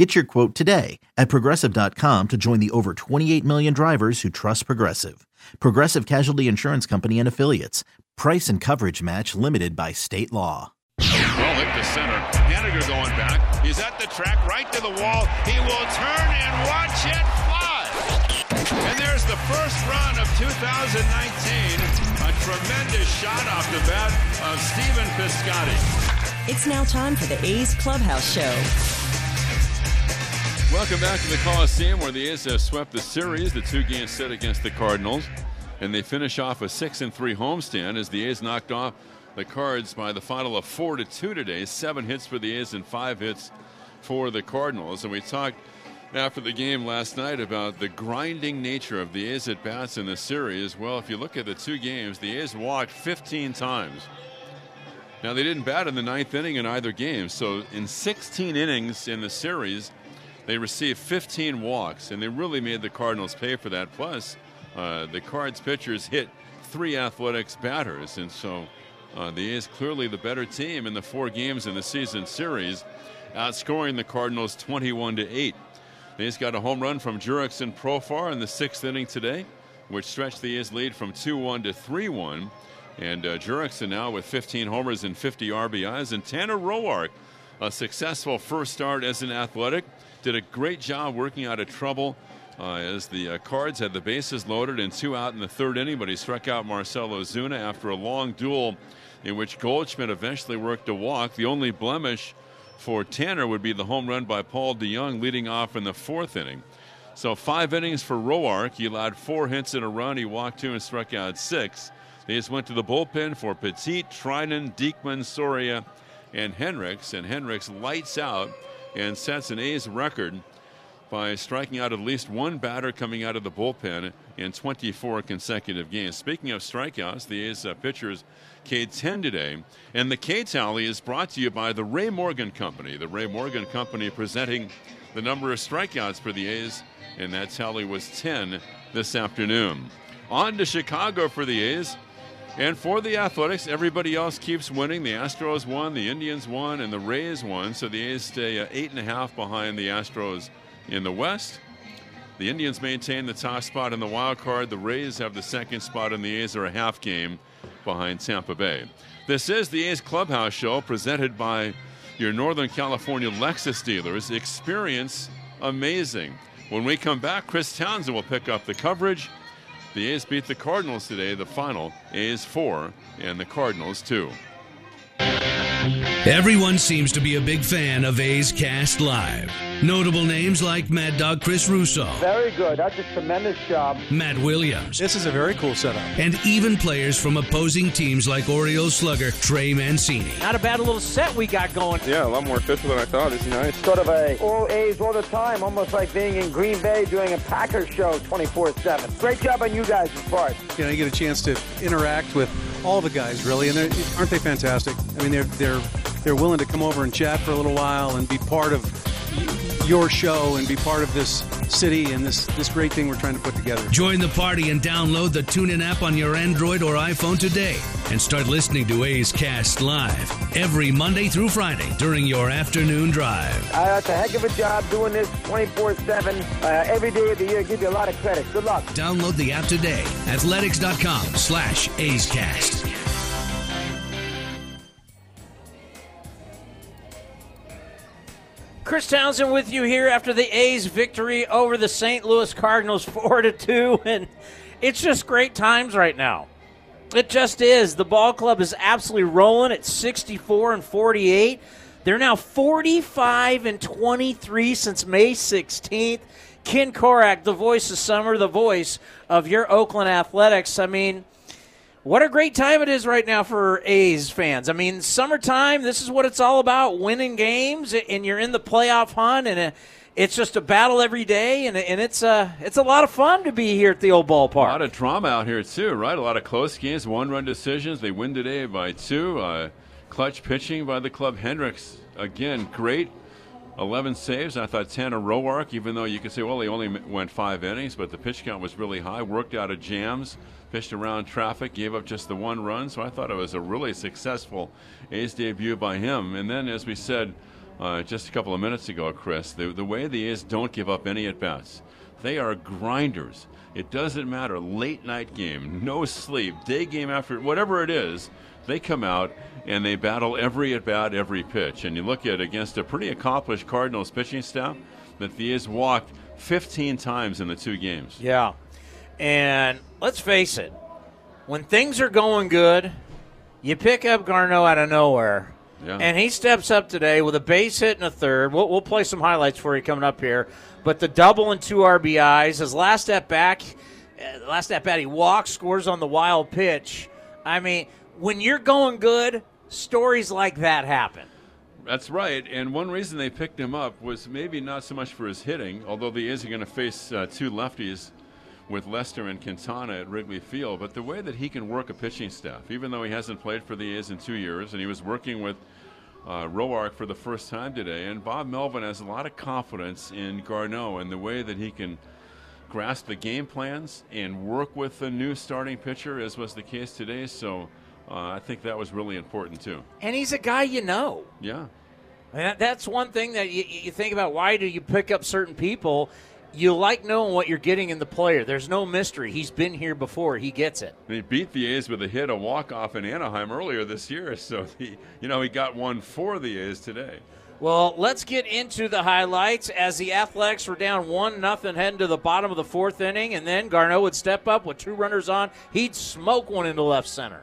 Get your quote today at progressive.com to join the over 28 million drivers who trust Progressive. Progressive Casualty Insurance Company and Affiliates. Price and coverage match limited by state law. Well hit to center. Haniger going back. He's at the track, right to the wall. He will turn and watch it fly. And there's the first run of 2019. A tremendous shot off the bat of Stephen Piscotty. It's now time for the A's Clubhouse Show. Welcome back to the Coliseum where the A's have swept the series, the two game set against the Cardinals. And they finish off a 6 and 3 homestand as the A's knocked off the Cards by the final of 4 to 2 today. Seven hits for the A's and five hits for the Cardinals. And we talked after the game last night about the grinding nature of the A's at bats in the series. Well, if you look at the two games, the A's walked 15 times. Now, they didn't bat in the ninth inning in either game. So, in 16 innings in the series, they received 15 walks, and they really made the Cardinals pay for that. Plus, uh, the Cards pitchers hit three Athletics batters, and so uh, the A's clearly the better team in the four games in the season series, outscoring the Cardinals 21 to 8. The A's got a home run from Jurickson Profar in the sixth inning today, which stretched the A's lead from 2 1 to 3 1. And uh, Jurickson now with 15 homers and 50 RBIs. And Tanner Roark, a successful first start as an athletic, did a great job working out of trouble uh, as the uh, Cards had the bases loaded and two out in the third inning, but he struck out Marcell Ozuna after a long duel in which Goldschmidt eventually worked a walk. The only blemish for Tanner would be the home run by Paul DeJong leading off in the fourth inning. So five innings for Roark. He allowed four hits in a run. He walked two and struck out six. They just went to the bullpen for Petit, Treinen, Diekman, Soria, and Hendricks. And Hendricks lights out and sets an A's record by striking out at least one batter coming out of the bullpen in 24 consecutive games. Speaking of strikeouts, the A's uh, pitchers K10 today. And the K tally is brought to you by the Ray Morgan Company. The Ray Morgan Company presenting the number of strikeouts for the A's, and that tally was 10 this afternoon. On to Chicago for the A's. And for the Athletics, everybody else keeps winning. The Astros won, the Indians won, and the Rays won. So the A's stay uh, eight and a half behind the Astros in the West. The Indians maintain the top spot in the wild card. The Rays have the second spot, and the A's are a half game behind Tampa Bay. This is the A's Clubhouse Show presented by your Northern California Lexus dealers. Experience amazing. When we come back, Chris Townsend will pick up the coverage. The A's beat the Cardinals today, the final A's 4 and the Cardinals 2. Everyone seems to be a big fan of A's Cast Live. Notable names like Mad Dog Chris Russo. Very good. That's a tremendous job. Matt Williams. This is a very cool setup. And even players from opposing teams like Orioles slugger Trey Mancini. Not a bad little set we got going. Yeah, a lot more official than I thought. It's nice. Sort of a all A's all the time, almost like being in Green Bay doing a Packers show 24-7. Great job on you guys' part. You know, you get a chance to interact with all the guys, really, and aren't they fantastic? I mean, they're they're they're willing to come over and chat for a little while and be part of your show and be part of this city and this this great thing we're trying to put together. Join the party and download the TuneIn app on your Android or iPhone today and start listening to A's Cast live every Monday through Friday during your afternoon drive. Uh, it's a heck of a job doing this 24/7 uh, every day of the year. Give you a lot of credit. Good luck. Download the app today. Athletics.com/slash A's Cast. Chris Townsend with you here after the A's victory over the St. Louis Cardinals 4 to 2 and it's just great times right now. It just is. The ball club is absolutely rolling at 64 and 48. They're now 45 and 23 since May 16th. Ken Korach, the voice of summer, the voice of your Oakland Athletics. I mean, what a great time it is right now for A's fans. I mean, summertime, this is what it's all about winning games, and you're in the playoff hunt, and, uh, it's just a battle every day, and, it's a it's a lot of fun to be here at the old ballpark. A lot of drama out here too, right? A lot of close games, one-run decisions. They win today by two. Uh, clutch pitching by the club. Hendricks again, great 11 saves. I thought Tanner Roark, even though you could say, well, he only went five innings, but the pitch count was really high. Worked out of jams, pitched around traffic, gave up just the one run. So I thought it was a really successful A's debut by him. And then, as we said uh, just a couple of minutes ago, Chris, the, the way the A's don't give up any at bats, they are grinders. It doesn't matter. Late night game, no sleep, day game after, whatever it is they come out and they battle every at bat, every pitch. And you look at against a pretty accomplished Cardinals pitching staff that the A's walked 15 times in the two games. Yeah. And let's face it, when things are going good, you pick up Garneau out of nowhere. Yeah. And he steps up today with a base hit and a third. We'll, we'll play some highlights for you coming up here. But the double and two RBIs, his last at back, uh, last at bat, he walks, scores on the wild pitch. I mean, when you're going good, stories like that happen. That's right. And one reason they picked him up was maybe not so much for his hitting, although the A's are going to face uh, two lefties with Lester and Quintana at Wrigley Field, but the way that he can work a pitching staff, even though he hasn't played for the A's in two years, and he was working with uh, Roark for the first time today. And Bob Melvin has a lot of confidence in Garneau and the way that he can grasp the game plans and work with the new starting pitcher, as was the case today. So uh, I think that was really important too. And he's a guy you know. Yeah. And that's one thing that you, you think about. Why do you pick up certain people? You like knowing what you're getting in the player. There's no mystery. He's been here before. He gets it. And he beat the A's with a hit, a walk off in Anaheim earlier this year. So he, you know, he got one for the A's today. Well, let's get into the highlights as the Athletics were down one nothing heading to the bottom of the fourth inning, and then Garneau would step up with two runners on. He'd smoke one into left center.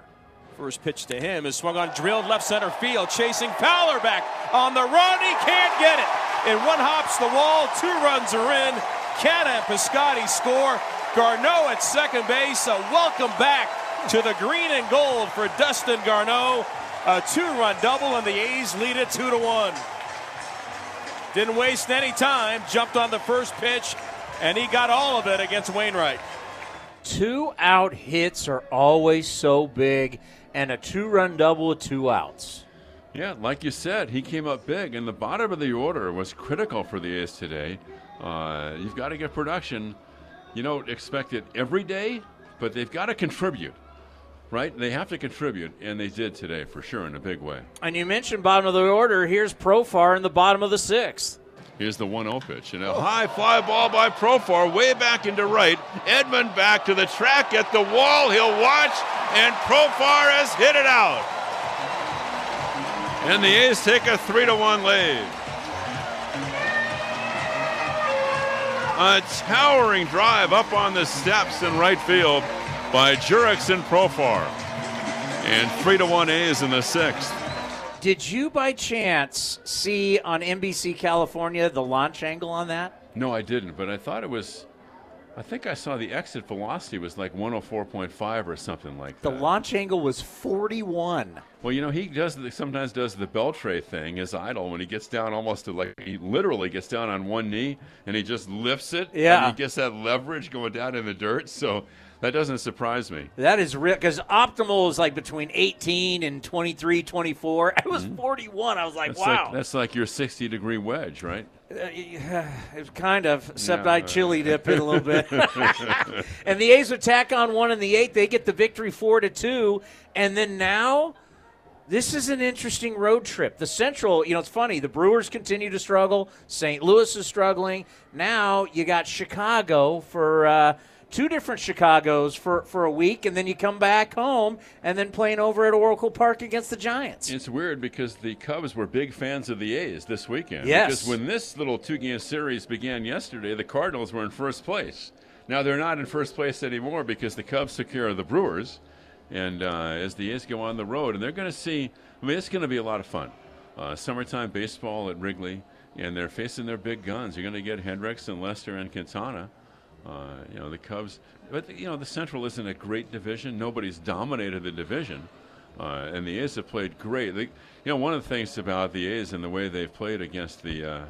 First pitch to him is swung on, drilled left center field, chasing Fowler back on the run. He can't get it. It one hops the wall. Two runs are in. Canha and Piscotty score. Garneau at second base. A welcome back to the green and gold for Dustin Garneau. A two-run double, and the A's lead it two to one. Didn't waste any time. Jumped on the first pitch, and he got all of it against Wainwright. Two out hits are always so big and a two run double with two outs. Yeah, like you said, he came up big, and the bottom of the order was critical for the A's today. Uh, you've got to get production. You don't expect it every day, but they've got to contribute, right? They have to contribute, and they did today for sure in a big way. And you mentioned bottom of the order. Here's Profar in the bottom of the sixth. Here's the 1 0 pitch. And a high fly ball by Profar way back into right. Edman back to the track at the wall. He'll watch, and Profar has hit it out. And the A's take a 3 to 1 lead. A towering drive up on the steps in right field by Jurickson Profar. And 3 to 1 A's in the sixth. Did you by chance see on NBC California the launch angle on that? No, I didn't, but I thought it was. I think I saw the exit velocity was like 104.5 or something like that. The launch angle was 41. Well, you know, he does the, sometimes does the Beltre thing as idol, when he gets down almost to like he literally gets down on one knee and he just lifts it. Yeah, and he gets that leverage going down in the dirt. So that doesn't surprise me. That is real because optimal is like between 18 and 23, 24. I was mm-hmm. 41. I was like, that's wow. Like, that's like your 60 degree wedge, right? Uh, it's kind of, except I chili dip it a little bit. and the A's attack on one in the eighth. They get the victory four to two, and then now. This is an interesting road trip. The Central, you know, it's funny. The Brewers continue to struggle. St. Louis is struggling. Now you got Chicago for uh, two different Chicago's for, for a week, and then you come back home and then playing over at Oracle Park against the Giants. It's weird because the Cubs were big fans of the A's this weekend. Yes. Because when this little two game series began yesterday, the Cardinals were in first place. Now they're not in first place anymore because the Cubs took care of the Brewers. And uh, as the A's go on the road, and they're going to see, I mean, it's going to be a lot of fun. Uh, summertime baseball at Wrigley, and they're facing their big guns. You're going to get Hendricks and Lester and Quintana. Uh, you know, the Cubs, but you know, the Central isn't a great division. Nobody's dominated the division, uh, and the A's have played great. They, you know, one of the things about the A's and the way they've played against the uh,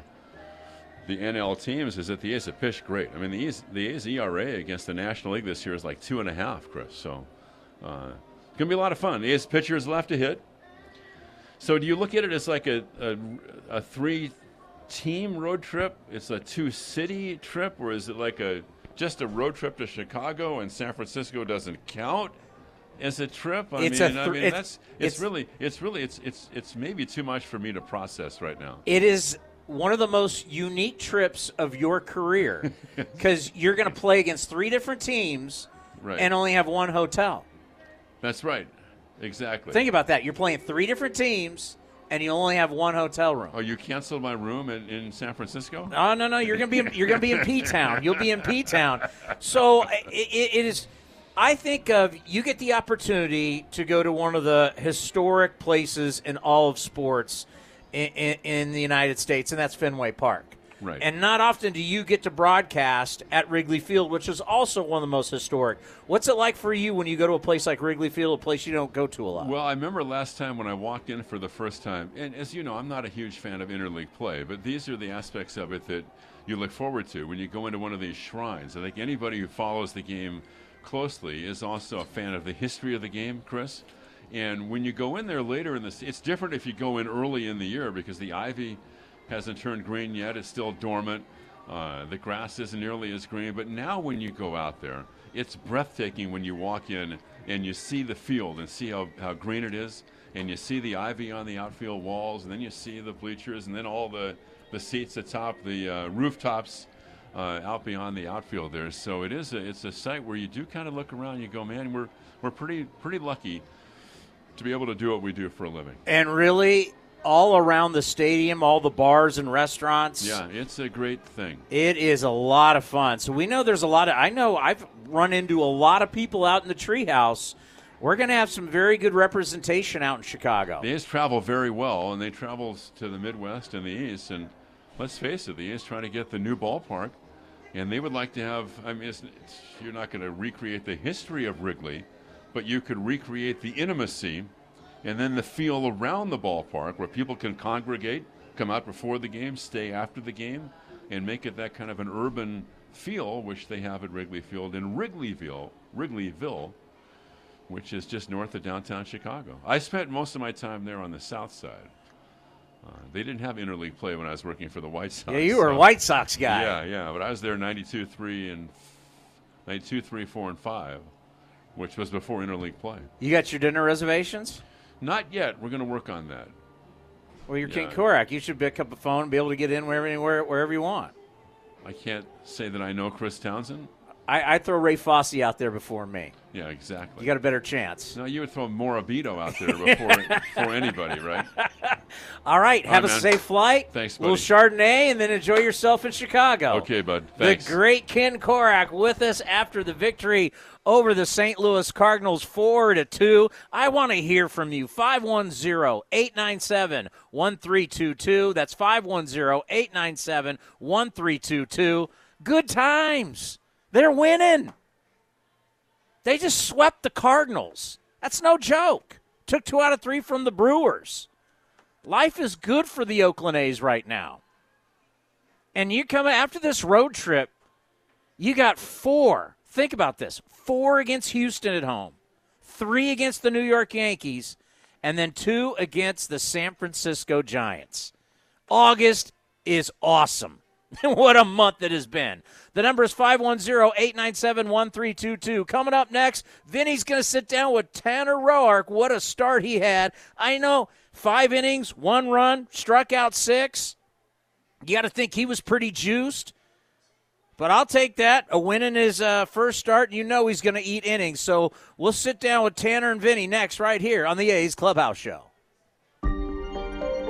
the NL teams is that the A's have pitched great. I mean, the A's, the A's ERA against the National League this year is like two and a half, Chris. So uh, it's to be a lot of fun. The A's pitchers left to hit. So do you look at it as like a, a, a three team road trip? It's a two city trip, or is it like a just a road trip to Chicago and San Francisco doesn't count? As a trip, I It's mean, th- I mean it's- that's it's, it's- really it's really it's it's it's maybe too much for me to process right now. It is one of the most unique trips of your career because you're going to play against three different teams Right. and only have one hotel. That's right, exactly. Think about that. You're playing three different teams and you only have one hotel room. Oh, you canceled my room in, in San Francisco? No, no no you're gonna be in, you're gonna be in P Town. You'll be in P Town. So it, it, it is. I think of you get the opportunity to go to one of the historic places in all of sports in, in, in the United States, and that's Fenway Park. Right. And not often do you get to broadcast at Wrigley Field, which is also one of the most historic. What's it like for you when you go to a place like Wrigley Field, a place you don't go to a lot? Well, I remember last time when I walked in for the first time, and as you know, I'm not a huge fan of interleague play, but these are the aspects of it that you look forward to when you go into one of these shrines. I think anybody who follows the game closely is also a fan of the history of the game, Chris. And when you go in there later in this, it's different if you go in early in the year because the ivy hasn't turned green yet; it's still dormant. Uh, the grass isn't nearly as green, but now when you go out there, it's breathtaking when you walk in and you see the field and see how, how green it is, and you see the ivy on the outfield walls, and then you see the bleachers, and then all the, the seats atop the uh, rooftops uh, out beyond the outfield there. So it is a, it's a site where you do kind of look around and you go, man, we're, we're pretty, pretty lucky to be able to do what we do for a living. And really, all around the stadium, all the bars and restaurants. Yeah, it's a great thing. It is a lot of fun. So we know there's a lot of. I know I've run into a lot of people out in the treehouse. We're going to have some very good representation out in Chicago. The A's travel very well, and they travel to the Midwest and the East. And let's face it, the A's trying to get the new ballpark, and they would like to have. I mean, it's, it's, you're not going to recreate the history of Wrigley, but you could recreate the intimacy, and then the feel around the ballpark where people can congregate, come out before the game, stay after the game, and make it that kind of an urban feel, which they have at Wrigley Field in Wrigleyville, Wrigleyville which is just north of downtown Chicago. I spent most of my time there on the south side. Uh, they didn't have interleague play when I was working for the White Sox. Yeah, you were a White Sox guy. Yeah, yeah, but I was there 92 3 and 92 3, 4, and 5, which was before interleague play. You got your dinner reservations? Not yet. We're going to work on that. Well, you're King Korach. You should pick up a phone and be able to get in wherever, anywhere, wherever you want. I can't say that I know Chris Townsend. I, I'd throw Ray Fosse out there before me. Yeah, exactly. You got a better chance. no, you would throw Morabito out there before, before anybody, right? All right, All have right, a man. safe flight. Thanks, a little. Chardonnay, and then enjoy yourself in Chicago. Okay, bud. Thanks. The great Ken Korach with us after the victory over the St. Louis Cardinals 4 to 2. I want to hear from you. 510-897-1322. That's 510-897-1322. Good times. They're winning. They just swept the Cardinals. That's no joke. Took 2 out of 3 from the Brewers. Life is good for the Oakland A's right now. And you come after this road trip, you got four. Think about this four against Houston at home, three against the New York Yankees, and then two against the San Francisco Giants. August is awesome. what a month it has been. The number is 510 897 1322. Coming up next, Vinny's going to sit down with Tanner Roark. What a start he had. I know five innings, one run, struck out six. You got to think he was pretty juiced. But I'll take that. A win in his uh, first start, you know he's going to eat innings. So we'll sit down with Tanner and Vinny next, right here on the A's Clubhouse Show.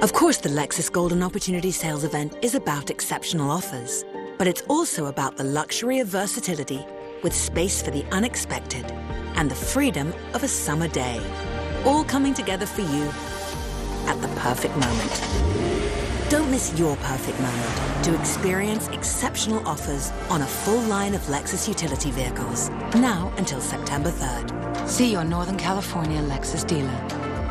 Of course, the Lexus Golden Opportunity Sales event is about exceptional offers, but it's also about the luxury of versatility with space for the unexpected and the freedom of a summer day. All coming together for you at the perfect moment. Don't miss your perfect moment to experience exceptional offers on a full line of Lexus utility vehicles. Now until September 3rd. See your Northern California Lexus dealer.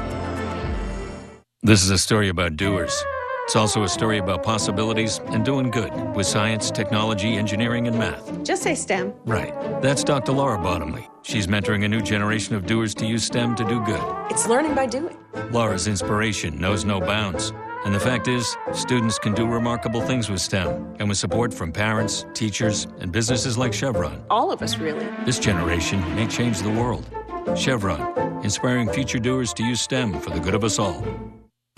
This is a story about doers It's also a story about possibilities and doing good with science, technology, engineering, and math. Just say STEM. Right. That's Dr. Laura Bottomley. She's mentoring a new generation of doers to use STEM to do good. It's learning by doing. Laura's inspiration knows no bounds. And the fact is, students can do remarkable things with STEM. And with support from parents, teachers, and businesses like Chevron, All of us, really. this generation may change the world. Chevron, inspiring future doers to use STEM for the good of us all.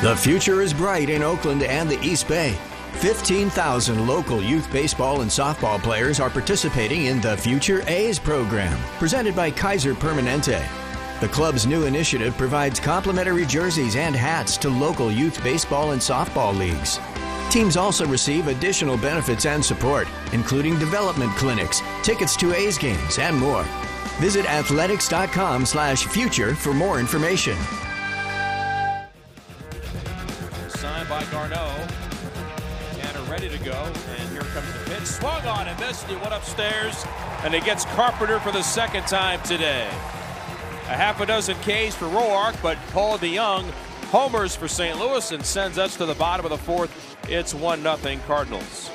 The future is bright in Oakland and the East Bay. 15,000 local youth baseball and softball players are participating in the Future A's program, presented by Kaiser Permanente. The club's new initiative provides complimentary jerseys and hats to local youth baseball and softball leagues. Teams also receive additional benefits and support, including development clinics, tickets to A's games, and more. Visit athletics.com slash future for more information. Garneau. Tanner ready to go. And here comes the pitch. Swung on and missed. He went upstairs. And he gets Carpenter for the second time today. A half a dozen Ks for Roark, but Paul DeJong homers for St. Louis and sends us to the bottom of the fourth. It's 1 0 Cardinals.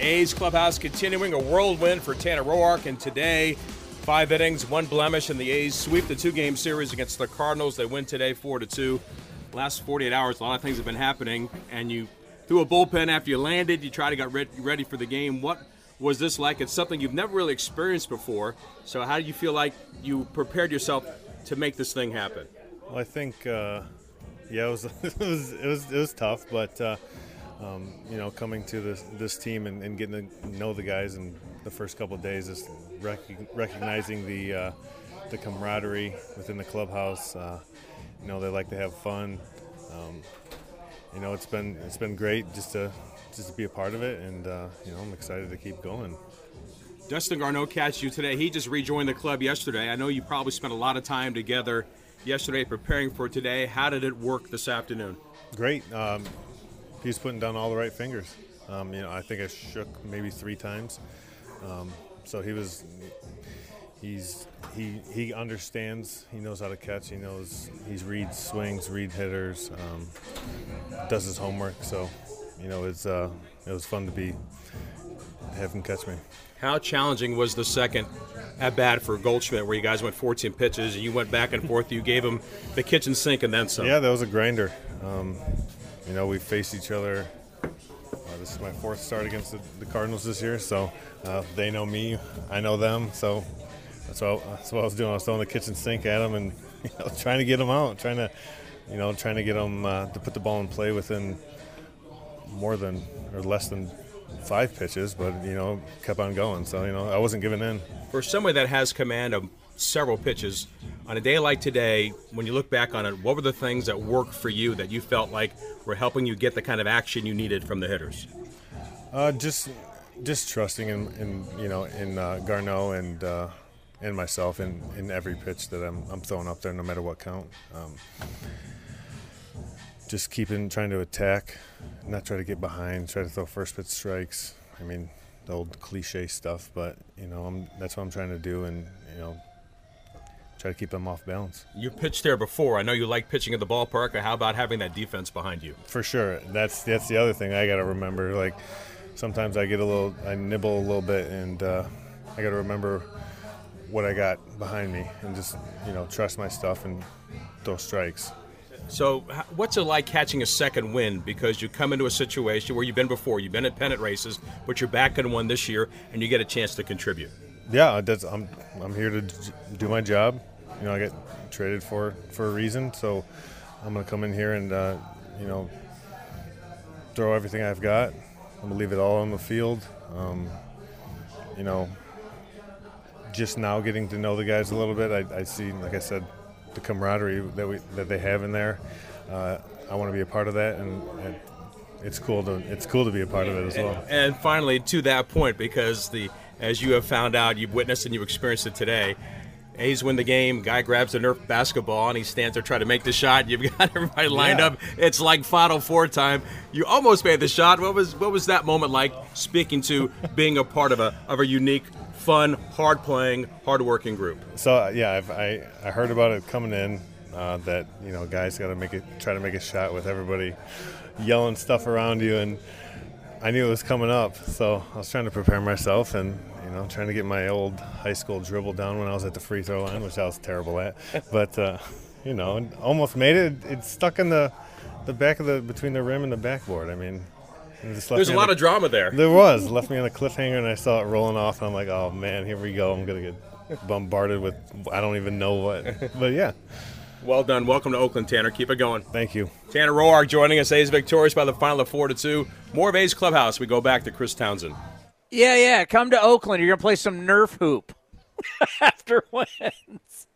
A's clubhouse continuing a whirlwind for Tanner Roark, and today, five innings, one blemish, and the A's sweep the two-game series against the Cardinals. They win today, four to two. Last 48 hours, a lot of things have been happening, and you threw a bullpen after you landed. You tried to get re- ready for the game. What was this like? It's something you've never really experienced before. So, how do you feel like you prepared yourself to make this thing happen? Well, I think, uh, yeah, it was, it was it was it was tough, but uh, um, you know, coming to this this team and, and getting to know the guys in the first couple of days is rec- recognizing the uh, the camaraderie within the clubhouse. You know, they like to have fun. Um, you know, it's been it's been great just to just to be a part of it, and uh, you know, I'm excited to keep going. Dustin Garneau catch you today. He just rejoined the club yesterday. I know you probably spent a lot of time together yesterday preparing for today. How did it work this afternoon? Great. Um, he's putting down all the right fingers. Um, you know, I think I shook maybe three times. Um, so he was. He's he he understands. He knows how to catch. He knows he reads swings, read hitters, um, does his homework. So, you know, it's uh, it was fun to be have him catch me. How challenging was the second at bat for Goldschmidt, where you guys went 14 pitches and you went back and forth? You gave him the kitchen sink and then some. Yeah, that was a grinder. Um, you know, we faced each other. Uh, this is my fourth start against the, the Cardinals this year, so uh, they know me, I know them. So that's what, that's what I was doing. I was throwing the kitchen sink at him and you know, trying to get him out, trying to, you know, trying to get them uh, to put the ball in play within more than or less than five pitches, but you know, kept on going. So you know, I wasn't giving in. For somebody that has command of several pitches, on a day like today, when you look back on it, what were the things that worked for you that you felt like were helping you get the kind of action you needed from the hitters? Uh, just, just trusting in, in you know, in uh, Garneau and uh, and myself in, in every pitch that I'm, I'm throwing up there, no matter what count. Um, just keeping trying to attack, not try to get behind, try to throw first pitch strikes. I mean, the old cliche stuff, but you know, I'm, that's what I'm trying to do, and you know, try to keep them off balance. You pitched there before. I know you like pitching at the ballpark. How about having that defense behind you? For sure. That's that's the other thing I got to remember. Like sometimes I get a little, I nibble a little bit, and uh, I got to remember what I got behind me, and just you know trust my stuff and throw strikes. So, what's it like catching a second win? Because you come into a situation where you've been before, you've been at pennant races, but you're back in one this year, and you get a chance to contribute. Yeah, I'm I'm here to do my job. You know, I get traded for for a reason, so I'm gonna come in here and uh, you know throw everything I've got. I'm gonna leave it all on the field. Um, you know, just now getting to know the guys a little bit, I, I see, like I said, the camaraderie that we that they have in there. uh, I want to be a part of that, and, and it's cool to it's cool to be a part of it as well. And finally, to that point, because the as you have found out, you've witnessed and you've experienced it today. A's win the game. Guy grabs the Nerf basketball and he stands there trying to make the shot. You've got everybody lined Yeah. up. It's like Final Four time. You almost made the shot. What was what was that moment like? Speaking to being a part of a of a unique, fun, hard playing, hard working group. So uh, yeah, I've, I I heard about it coming in uh, that you know guys got to make it try to make a shot with everybody yelling stuff around you, and I knew it was coming up, so I was trying to prepare myself and you know trying to get my old high school dribble down when I was at the free throw line, which I was terrible at, but uh, you know almost made it. It stuck in the the back of the between the rim and the backboard. I mean. It just left There's a on lot of drama there. There was left me on a cliffhanger, and I saw it rolling off, and I'm like, oh man, here we go. I'm gonna get bombarded with I don't even know what. But yeah. Well done. Welcome to Oakland, Tanner. Keep it going. Thank you. Tanner Roark joining us. A's victorious by the final of four to two. More of A's clubhouse. We go back to Chris Townsend. Yeah, yeah. Come to Oakland. You're gonna play some Nerf hoop after wins.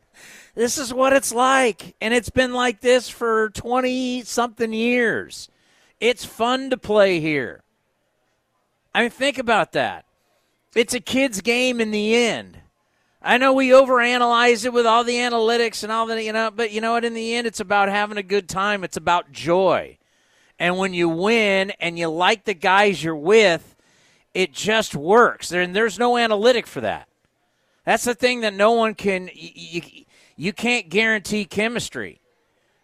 This is what it's like, and it's been like this for twenty something years. It's fun to play here. I mean, think about that. It's a kid's game in the end. I know we overanalyze it with all the analytics and all the, you know, but you know what? In the end, it's about having a good time. It's about joy. And when you win and you like the guys you're with, it just works. There, and there's no analytic for that. That's the thing that no one can. You, you, you can't guarantee chemistry.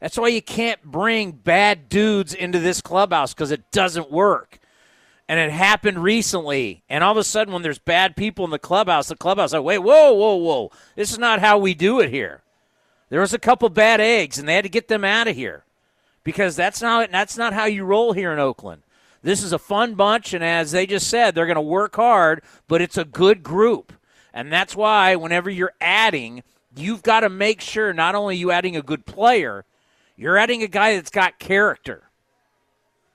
That's why you can't bring bad dudes into this clubhouse because it doesn't work. And it happened recently. And all of a sudden, when there's bad people in the clubhouse, the clubhouse like, wait, whoa, whoa, whoa. This is not how we do it here. There was a couple bad eggs, and they had to get them out of here because that's not that's not how you roll here in Oakland. This is a fun bunch, and as they just said, they're going to work hard, but it's a good group, and that's why whenever you're adding, you've got to make sure not only you adding a good player, you're adding a guy that's got character.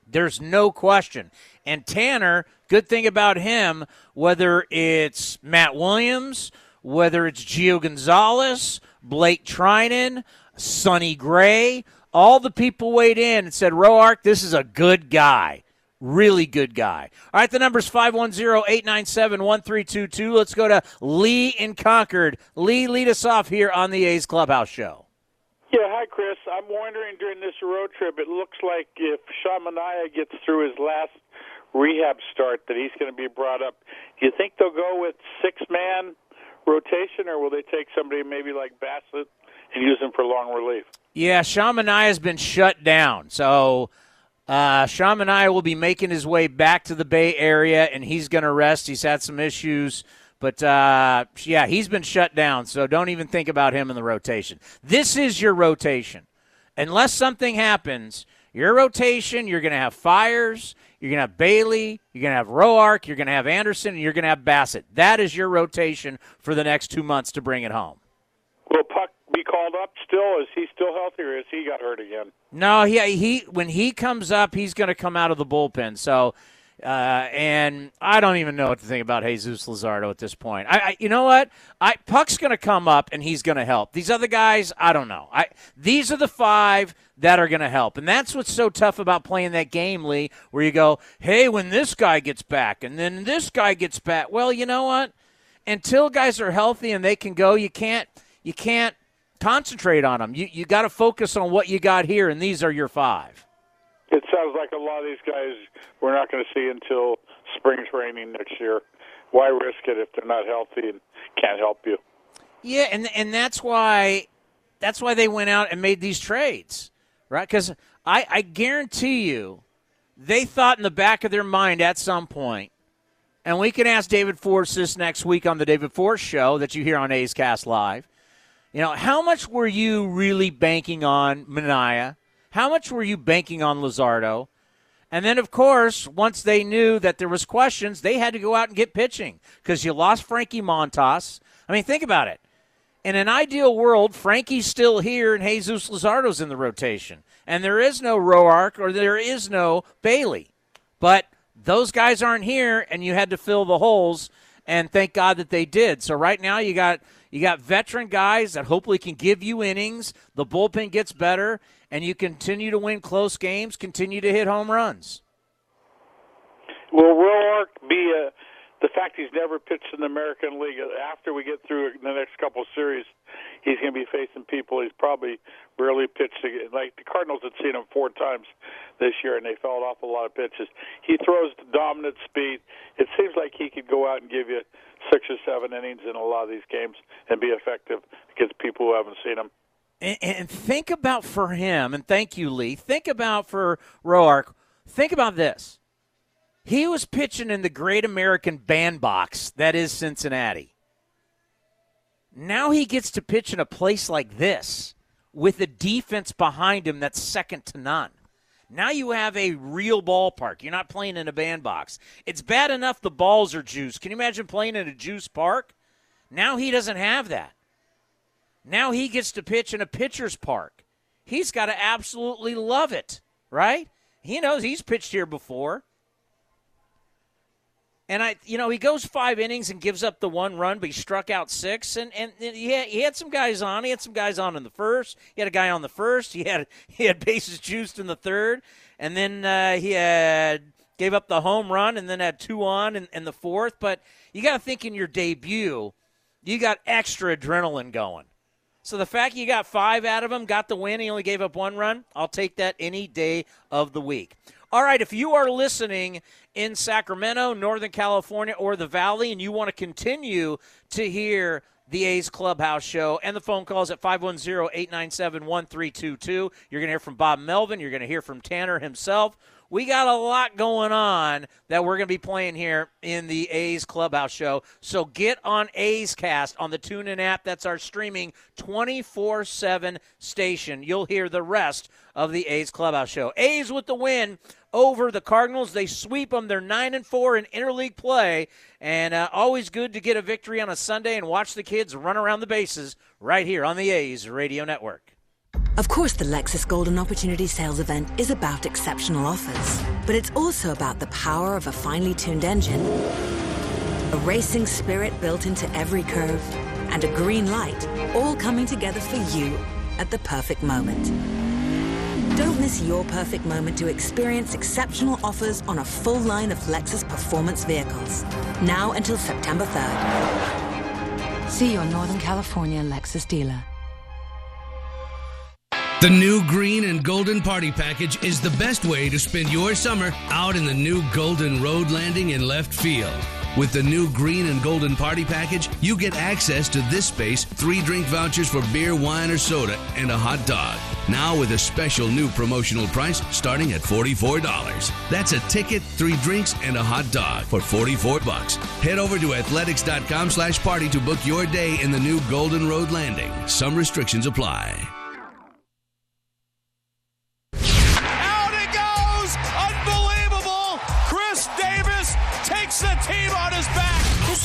There's no question. And Tanner, good thing about him, whether it's Matt Williams, whether it's Gio Gonzalez, Blake Treinen, Sonny Gray, all the people weighed in and said, Roark, this is a good guy. Really good guy. All right, the number's 510 897 1322. Let's go to Lee in Concord. Lee, lead us off here on the A's Clubhouse Show. Yeah, hi, Chris. I'm wondering during this road trip, it looks like if Sean Manaea gets through his last rehab start, that he's going to be brought up. Do you think they'll go with six man rotation, or will they take somebody maybe like Bassitt and use him for long relief? Yeah, Sean Manaea has been shut down. So uh, Sean Manaea will be making his way back to the Bay Area, and he's going to rest. He's had some issues. But uh, yeah, he's been shut down, so don't even think about him in the rotation. This is your rotation. Unless something happens, your rotation, you're going to have Fiers, you're going to have Bailey, you're going to have Roark, you're going to have Anderson, and you're going to have Bassitt. That is your rotation for the next two months to bring it home. Will Puk be called up still? Is he still healthy, or has he got hurt again? No, he he when he comes up, he's going to come out of the bullpen. So, uh, and I don't even know what to think about Jesus Luzardo at this point. I, I you know what? I Puk's going to come up and he's going to help. These other guys, I don't know. I these are the five that are going to help, and that's what's so tough about playing that game, Lee, where you go, hey, when this guy gets back, and then this guy gets back. Well, you know what? Until guys are healthy and they can go, you can't you can't concentrate on them. You you got to focus on what you got here, and these are your five. Sounds like a lot of these guys we're not going to see until spring training next year. Why risk it if they're not healthy and can't help you? Yeah, and and that's why that's why they went out and made these trades, right? Because I I guarantee you, they thought in the back of their mind at some point, and we can ask David Forst this next week on the David Forst show that you hear on A's Cast Live. You know, how much were you really banking on Manaea? How much were you banking on Luzardo? And then, of course, once they knew that there was questions, they had to go out and get pitching because you lost Frankie Montas. I mean, think about it. In an ideal world, Frankie's still here and Jesus Luzardo's in the rotation. And there is no Roark or there is no Bailey. But those guys aren't here, and you had to fill the holes, and thank God that they did. So right now you got You got veteran guys that hopefully can give you innings. The bullpen gets better, and you continue to win close games, continue to hit home runs. Will Roark be a, the fact he's never pitched in the American League? Uh, after we get through the next couple of series, he's going to be facing people he's probably rarely pitched. Like the Cardinals had seen him four times this year, and they fouled off a lot of pitches. He throws dominant speed. It seems like he could go out and give you six or seven innings in a lot of these games and be effective against people who haven't seen him. And, and think about for him, and thank you, Lee. Think about for Roark. Think about this. He was pitching in the Great American Bandbox that is Cincinnati. Now he gets to pitch in a place like this with a defense behind him that's second to none. Now you have a real ballpark. You're not playing in a bandbox. It's bad enough the balls are juice. Can you imagine playing in a juice park? Now he doesn't have that. Now he gets to pitch in a pitcher's park. He's got to absolutely love it, right? He knows he's pitched here before. And I, you know, he goes five innings and gives up the one run, but he struck out six. And and he had, he had some guys on. He had some guys on in the first. He had a guy on the first. He had he had bases juiced in the third, and then uh, he had gave up the home run, and then had two on in, in the fourth. But you got to think in your debut, you got extra adrenaline going. So the fact you got five out of him, got the win, he only gave up one run, I'll take that any day of the week. All right, if you are listening in Sacramento, Northern California, or the Valley, and you want to continue to hear the A's Clubhouse Show and the phone calls at 510 897 1322, you're going to hear from Bob Melvin. You're going to hear from Tanner himself. We got a lot going on that we're going to be playing here in the A's Clubhouse Show. So get on A's Cast on the TuneIn app. That's our streaming 24 7 station. You'll hear the rest of the A's Clubhouse Show. A's with the win over the Cardinals. They sweep them. They're nine and four in interleague play, and uh, always good to get a victory on a Sunday and watch the kids run around the bases right here on the A's Radio Network. Of course, the Lexus Golden Opportunity Sales event is about exceptional offers, but it's also about the power of a finely tuned engine, a racing spirit built into every curve, and a green light, all coming together for you at the perfect moment. Don't miss your perfect moment to experience exceptional offers on a full line of Lexus performance vehicles. Now until September 3rd. See your Northern California Lexus dealer. The new green and golden party package is the best way to spend your summer out in the new golden road landing in left field. With the new green and golden party package, you get access to this space, three drink vouchers for beer, wine, or soda, and a hot dog. Now with a special new promotional price starting at $44. That's a ticket, three drinks, and a hot dog for 44 bucks. Head over to athletics.com slash party to book your day in the new Golden Road Landing. Some restrictions apply.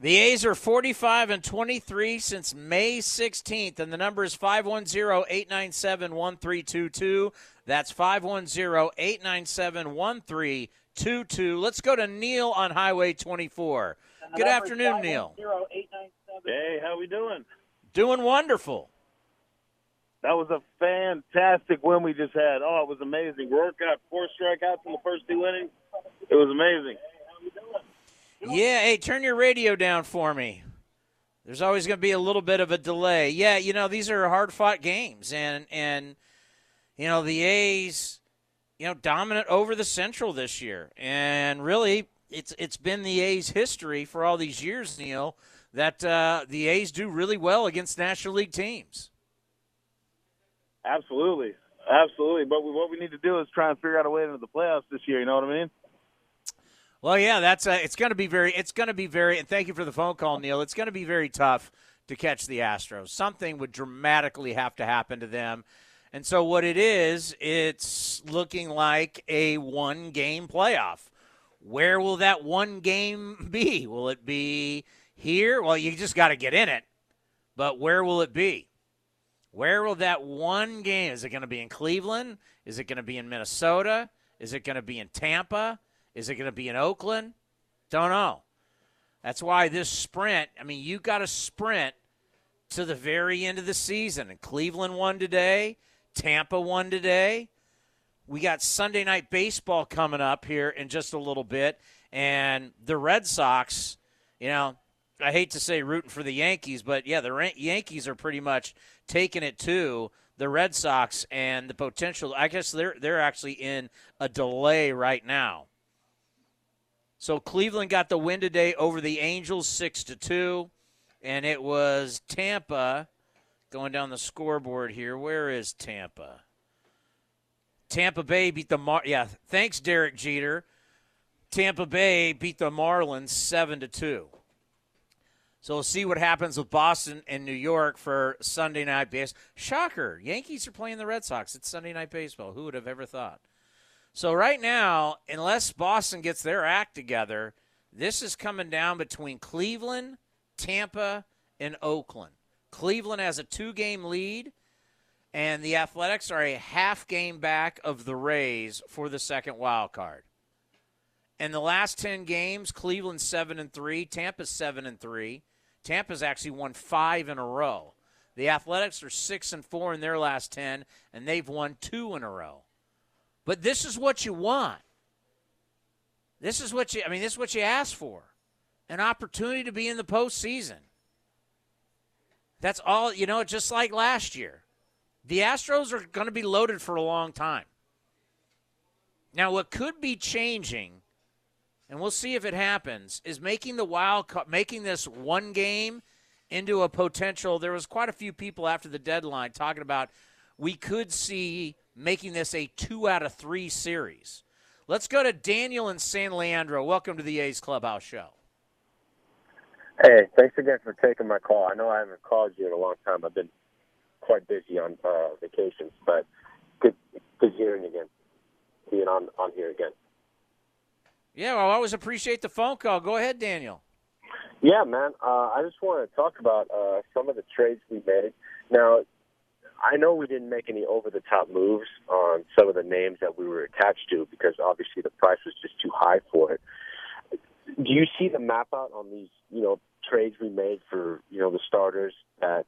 The A's are 45 and 23 since May 16th, and the number is 510 897 1322. That's 510 897 1322. Let's go to Neil on Highway 24. Good afternoon, Neil. Hey, how are we doing? Doing wonderful. That was a fantastic win we just had. Oh, it was amazing. Roark got four strikeouts in the first two innings. It was amazing. Yeah, hey, turn your radio down for me. There's always going to be a little bit of a delay. Yeah, you know these are hard fought games, and and you know the A's, you know, dominant over the Central this year, and really it's it's been the A's history for all these years, Neil, that uh, the A's do really well against National League teams. Absolutely, absolutely. But we, what we need to do is try and figure out a way into the playoffs this year. You know what I mean? Well, yeah, that's uh, it's going to be very it's going to be very and thank you for the phone call, Neil. It's going to be very tough to catch the Astros. Something would dramatically have to happen to them. And so, what it is, it's looking like a one game playoff. Where will that one game be? Will it be here? Well, you just got to get in it. But where will it be? Where will that one game? Is it going to be in Cleveland? Is it going to be in Minnesota? Is it going to be in Tampa? Is it going to be in Oakland? Don't know. That's why this sprint, I mean, you got to sprint to the very end of the season. And Cleveland won today, Tampa won today. We got Sunday night baseball coming up here in just a little bit. And the Red Sox, you know, I hate to say rooting for the Yankees, but yeah, the Yankees are pretty much taking it to the Red Sox and the potential. I guess they're they're actually in a delay right now. So Cleveland got the win today over the Angels, six to two, and it was Tampa going down the scoreboard here. Where is Tampa? Tampa Bay beat the Mar. Yeah, thanks Derek Jeter. Tampa Bay beat the Marlins seven to two. So we'll see what happens with Boston and New York for Sunday night baseball. Shocker! Yankees are playing the Red Sox. It's Sunday night baseball. Who would have ever thought? So right now, unless Boston gets their act together, this is coming down between Cleveland, Tampa, and Oakland. Cleveland has a two-game lead, and the Athletics are a half game back of the Rays for the second wild card. In the last 10 games, Cleveland 7 and 3, Tampa 7 and 3. Tampa's actually won 5 in a row. The Athletics are 6 and 4 in their last 10 and they've won 2 in a row. But this is what you want. This is what you I mean this is what you ask for. An opportunity to be in the postseason. That's all, you know, just like last year. The Astros are going to be loaded for a long time. Now, what could be changing and we'll see if it happens, is making the wild card, making this one game into a potential. There was quite a few people after the deadline talking about we could see making this a two out of three series. Let's go to Daniel in San Leandro. Welcome to the A's Clubhouse Show. Hey, thanks again for taking my call. I know I haven't called you in a long time. I've been quite busy on uh, vacations, but good, good hearing again, being on on here again. Yeah, well, I always appreciate the phone call. Go ahead, Daniel. Yeah, man. Uh, I just want to talk about uh, some of the trades we made. Now, I know we didn't make any over the top moves on some of the names that we were attached to because obviously the price was just too high for it. Do you see the map out on these, you know, trades we made for, you know, the starters that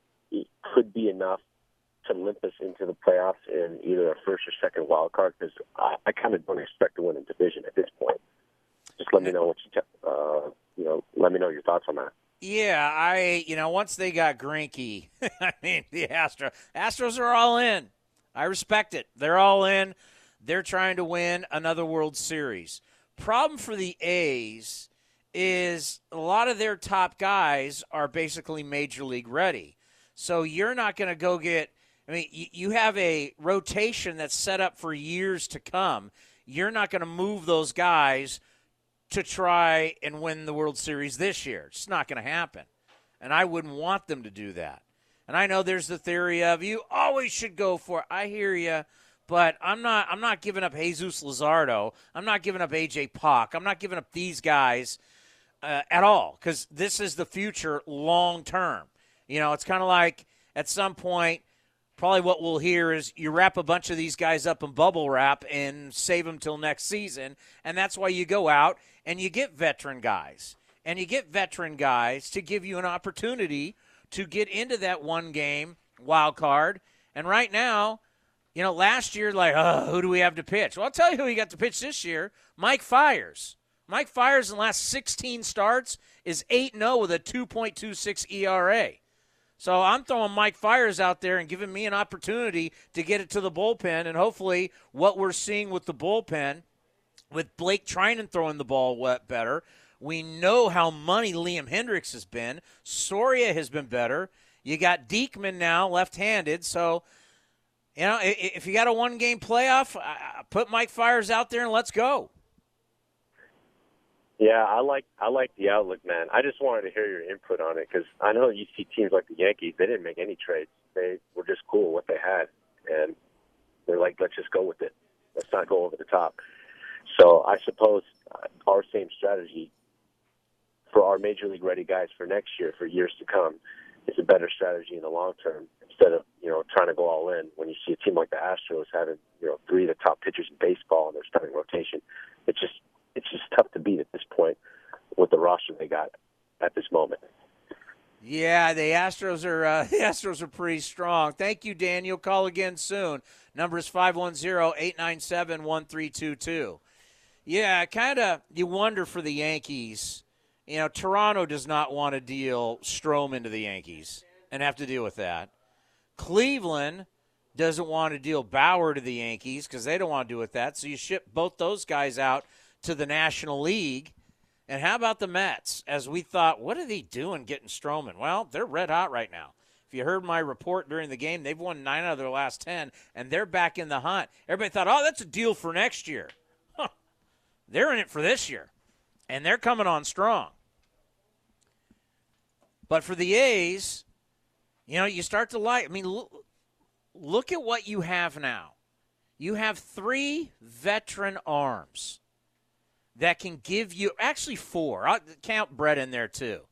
could be enough to limp us into the playoffs in either a first or second wild card? Because I, I kind of don't expect to win a division at this point just let me know what you, uh, you know, let me know your thoughts on that. Yeah, I, you know, once they got Greinke, I mean, the Astros, Astros are all in. I respect it. They're all in. They're trying to win another World Series. Problem for the A's is a lot of their top guys are basically major league ready. So you're not going to go get. I mean, you have a rotation that's set up for years to come. You're not going to move those guys to try and win the World Series this year. It's not going to happen. And I wouldn't want them to do that. And I know there's the theory of you always should go for it. I hear you, but I'm not I'm not giving up Jesus Luzardo. I'm not giving up AJ Puk. I'm not giving up these guys uh, at all cuz this is the future long term. You know, it's kind of like at some point probably what we'll hear is you wrap a bunch of these guys up in bubble wrap and save them till next season and that's why you go out and you get veteran guys and you get veteran guys to give you an opportunity to get into that one game wild card and right now you know last year like oh, who do we have to pitch well i'll tell you who you got to pitch this year mike Fiers. mike Fiers in the last 16 starts is 8-0 with a 2.26 era so I'm throwing Mike Fiers out there and giving me an opportunity to get it to the bullpen. And hopefully, what we're seeing with the bullpen, with Blake Treinen throwing the ball better, we know how money Liam Hendriks has been. Soria has been better. You got Diekman now, left-handed. So, you know, if you got a one-game playoff, put Mike Fiers out there and let's go. Yeah, I like I like the outlook, man. I just wanted to hear your input on it because I know you see teams like the Yankees. They didn't make any trades. They were just cool with what they had, and they're like, let's just go with it. Let's not go over the top. So I suppose uh, our same strategy for our major league ready guys for next year, for years to come, is a better strategy in the long term instead of you know trying to go all in. When you see a team like the Astros having you know three of the top pitchers in baseball in their starting rotation, it's just it's just tough to beat at this point with the roster they got at this moment. Yeah, the Astros are uh, the Astros are pretty strong. Thank you, Daniel. Call again soon. Number is 510-897-1322. Yeah, kind of you wonder for the Yankees. You know, Toronto does not want to deal Stroman into the Yankees and have to deal with that. Cleveland doesn't want to deal Bauer to the Yankees because they don't want to do with that. So you ship both those guys out to the National League. And how about the Mets? As we thought, what are they doing getting Stroman? Well, they're red hot right now. If you heard my report during the game, they've won nine out of their last 10, and they're back in the hunt. Everybody thought, oh, that's a deal for next year. They're in it for this year, and they're coming on strong. But for the A's, you know, you start to like, I mean, look, look at what you have now. You have three veteran arms that can give you actually four. I'll count Brett in there too.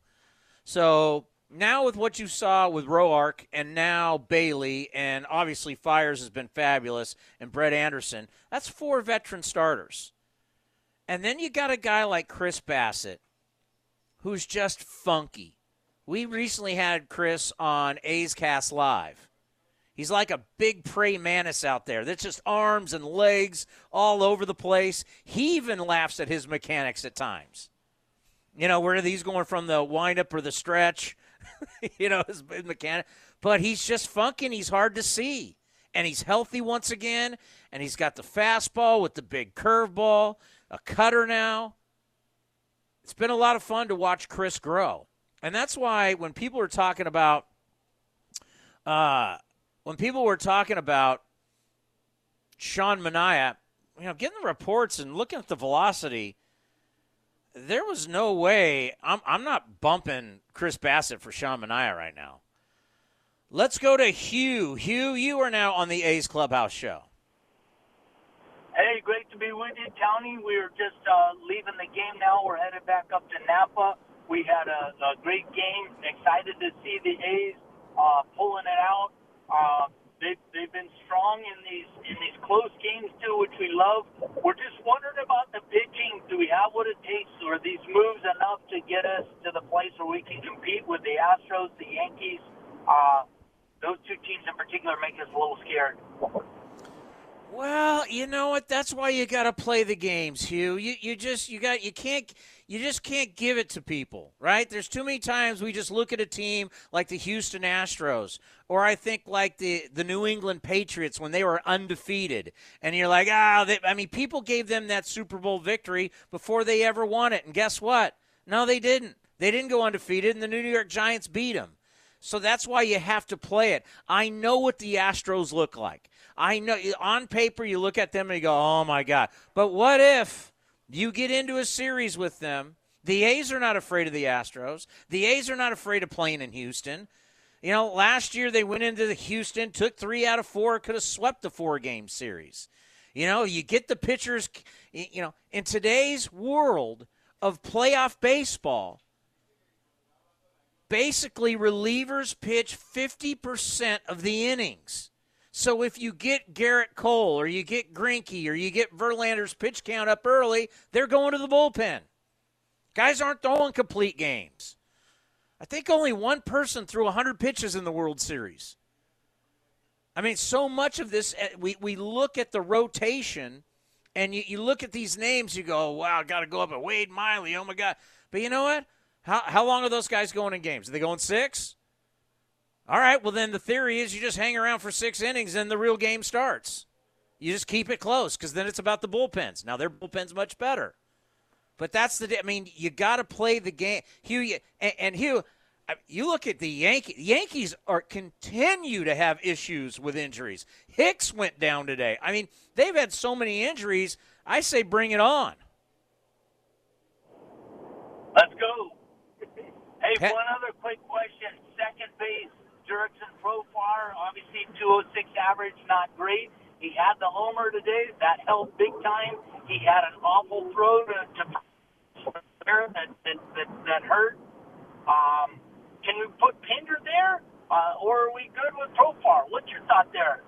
So now with what you saw with Roark and now Bailey and obviously Fiers has been fabulous and Brett Anderson, that's four veteran starters. And then you got a guy like Chris Bassitt, who's just funky. We recently had Chris on A's Cast Live. He's like a big prey mantis out there. That's just arms and legs all over the place. He even laughs at his mechanics at times. You know, where are these going from the windup or the stretch, you know, his mechanic. But he's just funky he's hard to see. And he's healthy once again. And he's got the fastball with the big curveball, a cutter now. It's been a lot of fun to watch Chris grow. And that's why when people are talking about uh, when people were talking about Sean Manaea, you know, getting the reports and looking at the velocity, there was no way. I'm, I'm not bumping Chris Bassitt for Sean Manaea right now. Let's go to Hugh. Hugh, you are now on the A's Clubhouse show. Hey, great to be with you, Tony. We're just uh, leaving the game now. We're headed back up to Napa. We had a, a great game. Excited to see the A's uh, pulling it out. Uh, they've they've been strong in these in these close games too, which we love. We're just wondering about the pitching. Do we have what it takes? Are these moves enough to get us to the place where we can compete with the Astros, the Yankees? Uh, those two teams in particular make us a little scared. Well, you know what? That's why you got to play the games, Hugh. You you just you got you can't you just can't give it to people, right? There's too many times we just look at a team like the Houston Astros, or I think like the the New England Patriots when they were undefeated, and you're like, ah, they, I mean, people gave them that Super Bowl victory before they ever won it, and guess what? No, they didn't. They didn't go undefeated, and the New York Giants beat them. So that's why you have to play it. I know what the Astros look like. I know on paper you look at them and you go, "Oh my god." But what if you get into a series with them? The A's are not afraid of the Astros. The A's are not afraid of playing in Houston. You know, last year they went into the Houston, took 3 out of 4, could have swept the four-game series. You know, you get the pitchers, you know, in today's world of playoff baseball, basically relievers pitch 50% of the innings. So if you get Gerrit Cole or you get Greinke or you get Verlander's pitch count up early, they're going to the bullpen. Guys aren't throwing complete games. I think only one person threw 100 pitches in the World Series. I mean, so much of this, eh, we, we look at the rotation and you, you look at these names, you go, wow, got to go up at Wade Miley. Oh, my God. But you know what? How, how long are those guys going in games? Are they going six? All right, well, then the theory is you just hang around for six innings and the real game starts. You just keep it close because then it's about the bullpens. Now, their bullpen's much better. But that's the, I mean, you got to play the game. Hugh, and, and Hugh, you look at the Yankees. The Yankees are continue to have issues with injuries. Hicks went down today. I mean, they've had so many injuries. I say bring it on. Let's go. Hey, one other quick question. Second base, Jurickson Profar, obviously 206 average, not great. He had the homer today. That helped big time. He had an awful throw to, to that, that, that, that hurt. Um, can we put Pinder there, uh, or are we good with Profar? What's your thought there?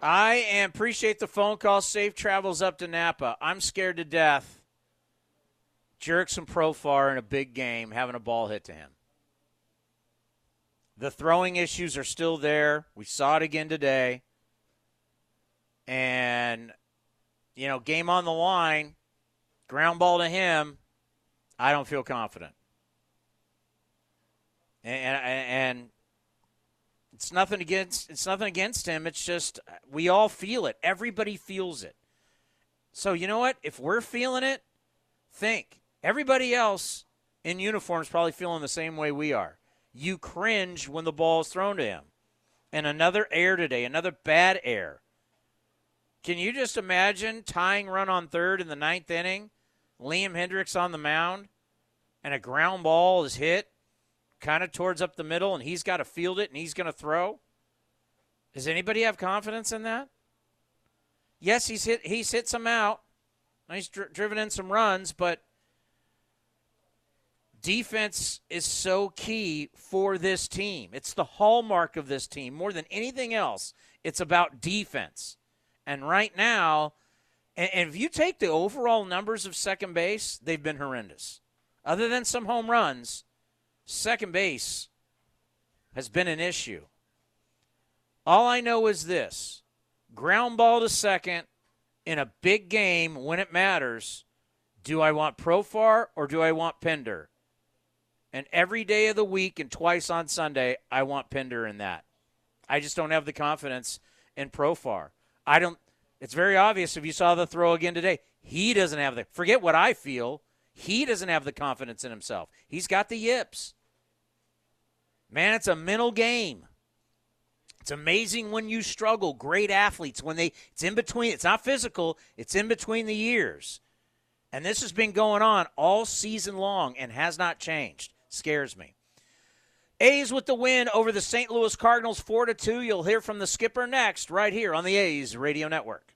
I appreciate the phone call. Safe travels up to Napa. I'm scared to death. Jurickson Profar in a big game having a ball hit to him. The throwing issues are still there. We saw it again today. And, you know, game on the line, ground ball to him, I don't feel confident. And, and, and it's nothing against it's nothing against him. It's just we all feel it. Everybody feels it. So you know what? If we're feeling it, think everybody else in uniform is probably feeling the same way we are. You cringe when the ball is thrown to him. And another error today, another bad error. Can you just imagine tying run on third in the ninth inning, Liam Hendriks on the mound, and a ground ball is hit kind of towards up the middle, and he's got to field it and he's going to throw? Does anybody have confidence in that? Yes, he's hit he's hit some out. He's dri- driven in some runs, but defense is so key for this team. It's the hallmark of this team more than anything else. It's about defense. And right now, and, if you take the overall numbers of second base, they've been horrendous. Other than some home runs, second base has been an issue. All I know is this ground ball to second in a big game when it matters. Do I want Profar or do I want Pinder? And every day of the week and twice on Sunday, I want Pinder in that. I just don't have the confidence in Profar. I don't. It's very obvious if you saw the throw again today. He doesn't have the. Forget what I feel. He doesn't have the confidence in himself. He's got the yips. Man, it's a mental game. It's amazing when you struggle. Great athletes when they it's in between. It's not physical. It's in between the years. And this has been going on all season long and has not changed. Scares me. A's with the win over the St. Louis Cardinals 4 to 2. You'll hear from the skipper next right here on the A's Radio Network.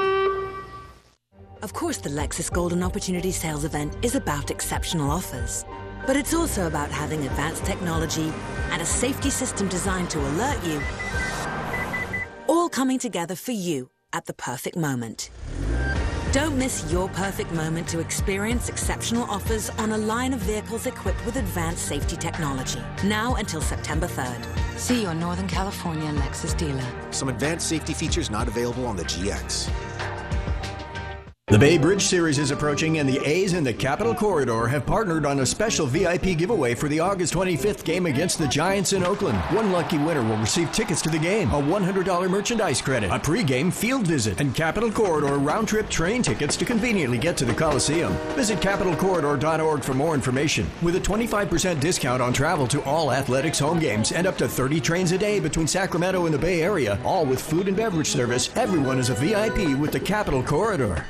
Of course, the Lexus Golden Opportunity Sales event is about exceptional offers. But it's also about having advanced technology and a safety system designed to alert you, all coming together for you at the perfect moment. Don't miss your perfect moment to experience exceptional offers on a line of vehicles equipped with advanced safety technology. Now until September 3rd. See your Northern California Lexus dealer. Some advanced safety features not available on the GX. The Bay Bridge Series is approaching, and the A's in the Capital Corridor have partnered on a special VIP giveaway for the August 25th game against the Giants in Oakland. One lucky winner will receive tickets to the game, a $100 merchandise credit, a pregame field visit, and Capital Corridor round trip train tickets to conveniently get to the Coliseum. Visit capitalcorridor.org for more information. With a 25% discount on travel to all athletics home games and up to 30 trains a day between Sacramento and the Bay Area, all with food and beverage service, everyone is a VIP with the Capital Corridor.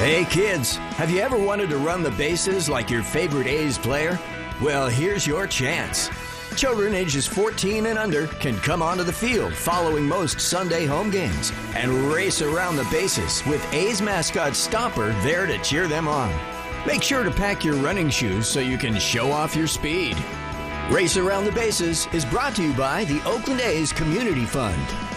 Hey kids, have you ever wanted to run the bases like your favorite A's player? Well, here's your chance. Children ages 14 and under can come onto the field following most Sunday home games and race around the bases with A's mascot Stomper there to cheer them on. Make sure to pack your running shoes so you can show off your speed. Race Around the Bases is brought to you by the Oakland A's Community Fund.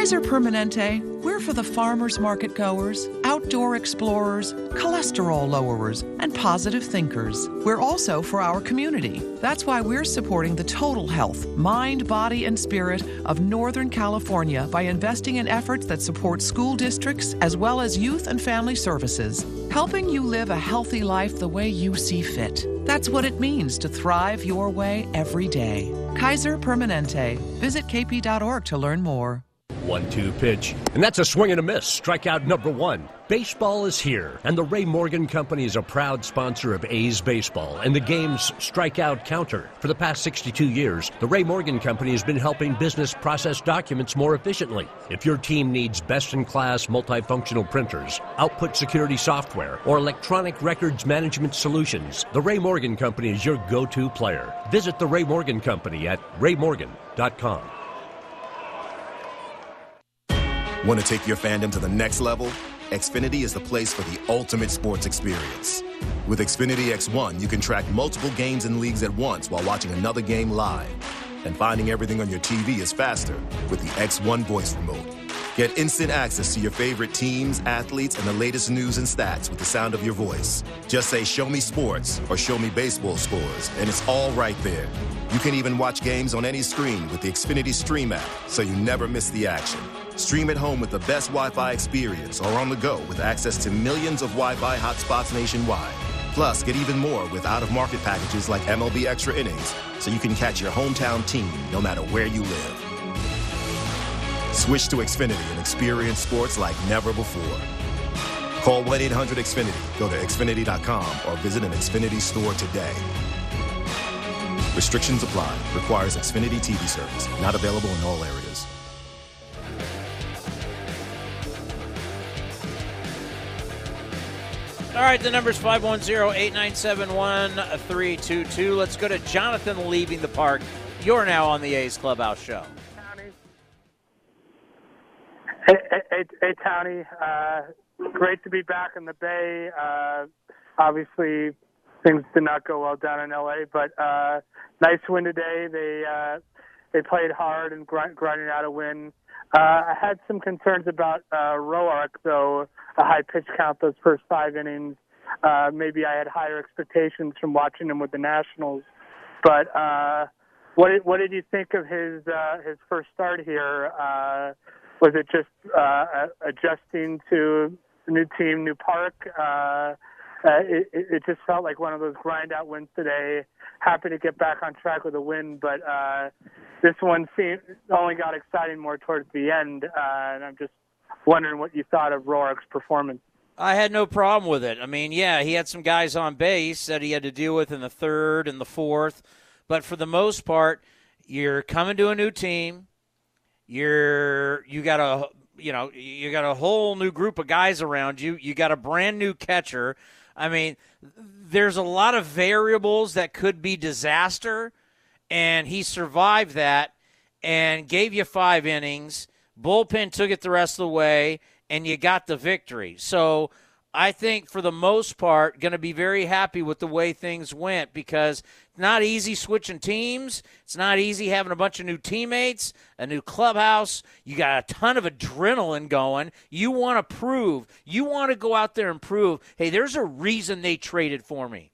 Kaiser Permanente, we're for the farmers market goers, outdoor explorers, cholesterol lowerers, and positive thinkers. We're also for our community. That's why we're supporting the total health, mind, body, and spirit of Northern California by investing in efforts that support school districts as well as youth and family services, helping you live a healthy life the way you see fit. That's what it means to thrive your way every day. Kaiser Permanente. Visit kp.org to learn more. One two pitch. And that's a swing and a miss. Strikeout number one. Baseball is here, and the Ray Morgan Company is a proud sponsor of A's Baseball and the game's strikeout counter. For the past 62 years, the Ray Morgan Company has been helping business process documents more efficiently. If your team needs best in class multifunctional printers, output security software, or electronic records management solutions, the Ray Morgan Company is your go to player. Visit the Ray Morgan Company at raymorgan.com. Want to take your fandom to the next level? Xfinity is the place for the ultimate sports experience. With Xfinity X1, you can track multiple games and leagues at once while watching another game live. And finding everything on your TV is faster with the X1 voice remote. Get instant access to your favorite teams, athletes, and the latest news and stats with the sound of your voice. Just say, Show me sports or Show me baseball scores, and it's all right there. You can even watch games on any screen with the Xfinity Stream app, so you never miss the action. Stream at home with the best Wi Fi experience or on the go with access to millions of Wi Fi hotspots nationwide. Plus, get even more with out of market packages like MLB Extra Innings, so you can catch your hometown team no matter where you live. Switch to Xfinity and experience sports like never before. Call 1 800 Xfinity, go to Xfinity.com, or visit an Xfinity store today. Restrictions apply. Requires Xfinity TV service. Not available in all areas. All right, the number's 510-897-1322. Let's go to Jonathan leaving the park. You're now on the A's Clubhouse Show. Hey, hey, hey Townie. Uh, great to be back in the Bay. Uh, obviously, things did not go well down in LA, but uh, nice win today. They uh, they played hard and grind, grinding out a win. Uh, I had some concerns about uh, Roark, though a high pitch count those first five innings. Uh, maybe I had higher expectations from watching him with the Nationals, but uh, what did, what did you think of his uh, his first start here? Uh, was it just uh, adjusting to new team, new park? Uh, uh, it, it just felt like one of those grind out wins today. Happy to get back on track with a win, but uh, this one seemed, only got exciting more towards the end. Uh, and I'm just wondering what you thought of Roark's performance. I had no problem with it. I mean, yeah, he had some guys on base that he had to deal with in the third and the fourth, but for the most part, you're coming to a new team. You're you got a you know you got a whole new group of guys around you. You got a brand new catcher. I mean, there's a lot of variables that could be disaster, and he survived that and gave you five innings. Bullpen took it the rest of the way, and you got the victory. So I think for the most part, going to be very happy with the way things went because it's not easy switching teams. It's not easy having a bunch of new teammates, a new clubhouse. You got a ton of adrenaline going. You want to prove, you want to go out there and prove, hey, there's a reason they traded for me.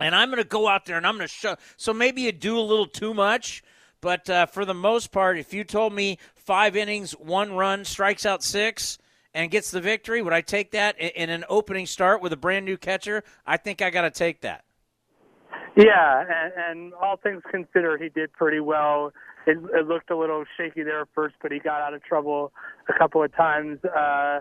And I'm going to go out there and I'm going to show. So maybe you do a little too much. But uh, for the most part, if you told me five innings, one run, strikes out six, and gets the victory, would I take that in an opening start with a brand new catcher? I think I got to take that. Yeah, and, and all things considered, he did pretty well. It, it looked a little shaky there at first, but he got out of trouble a couple of times. Uh,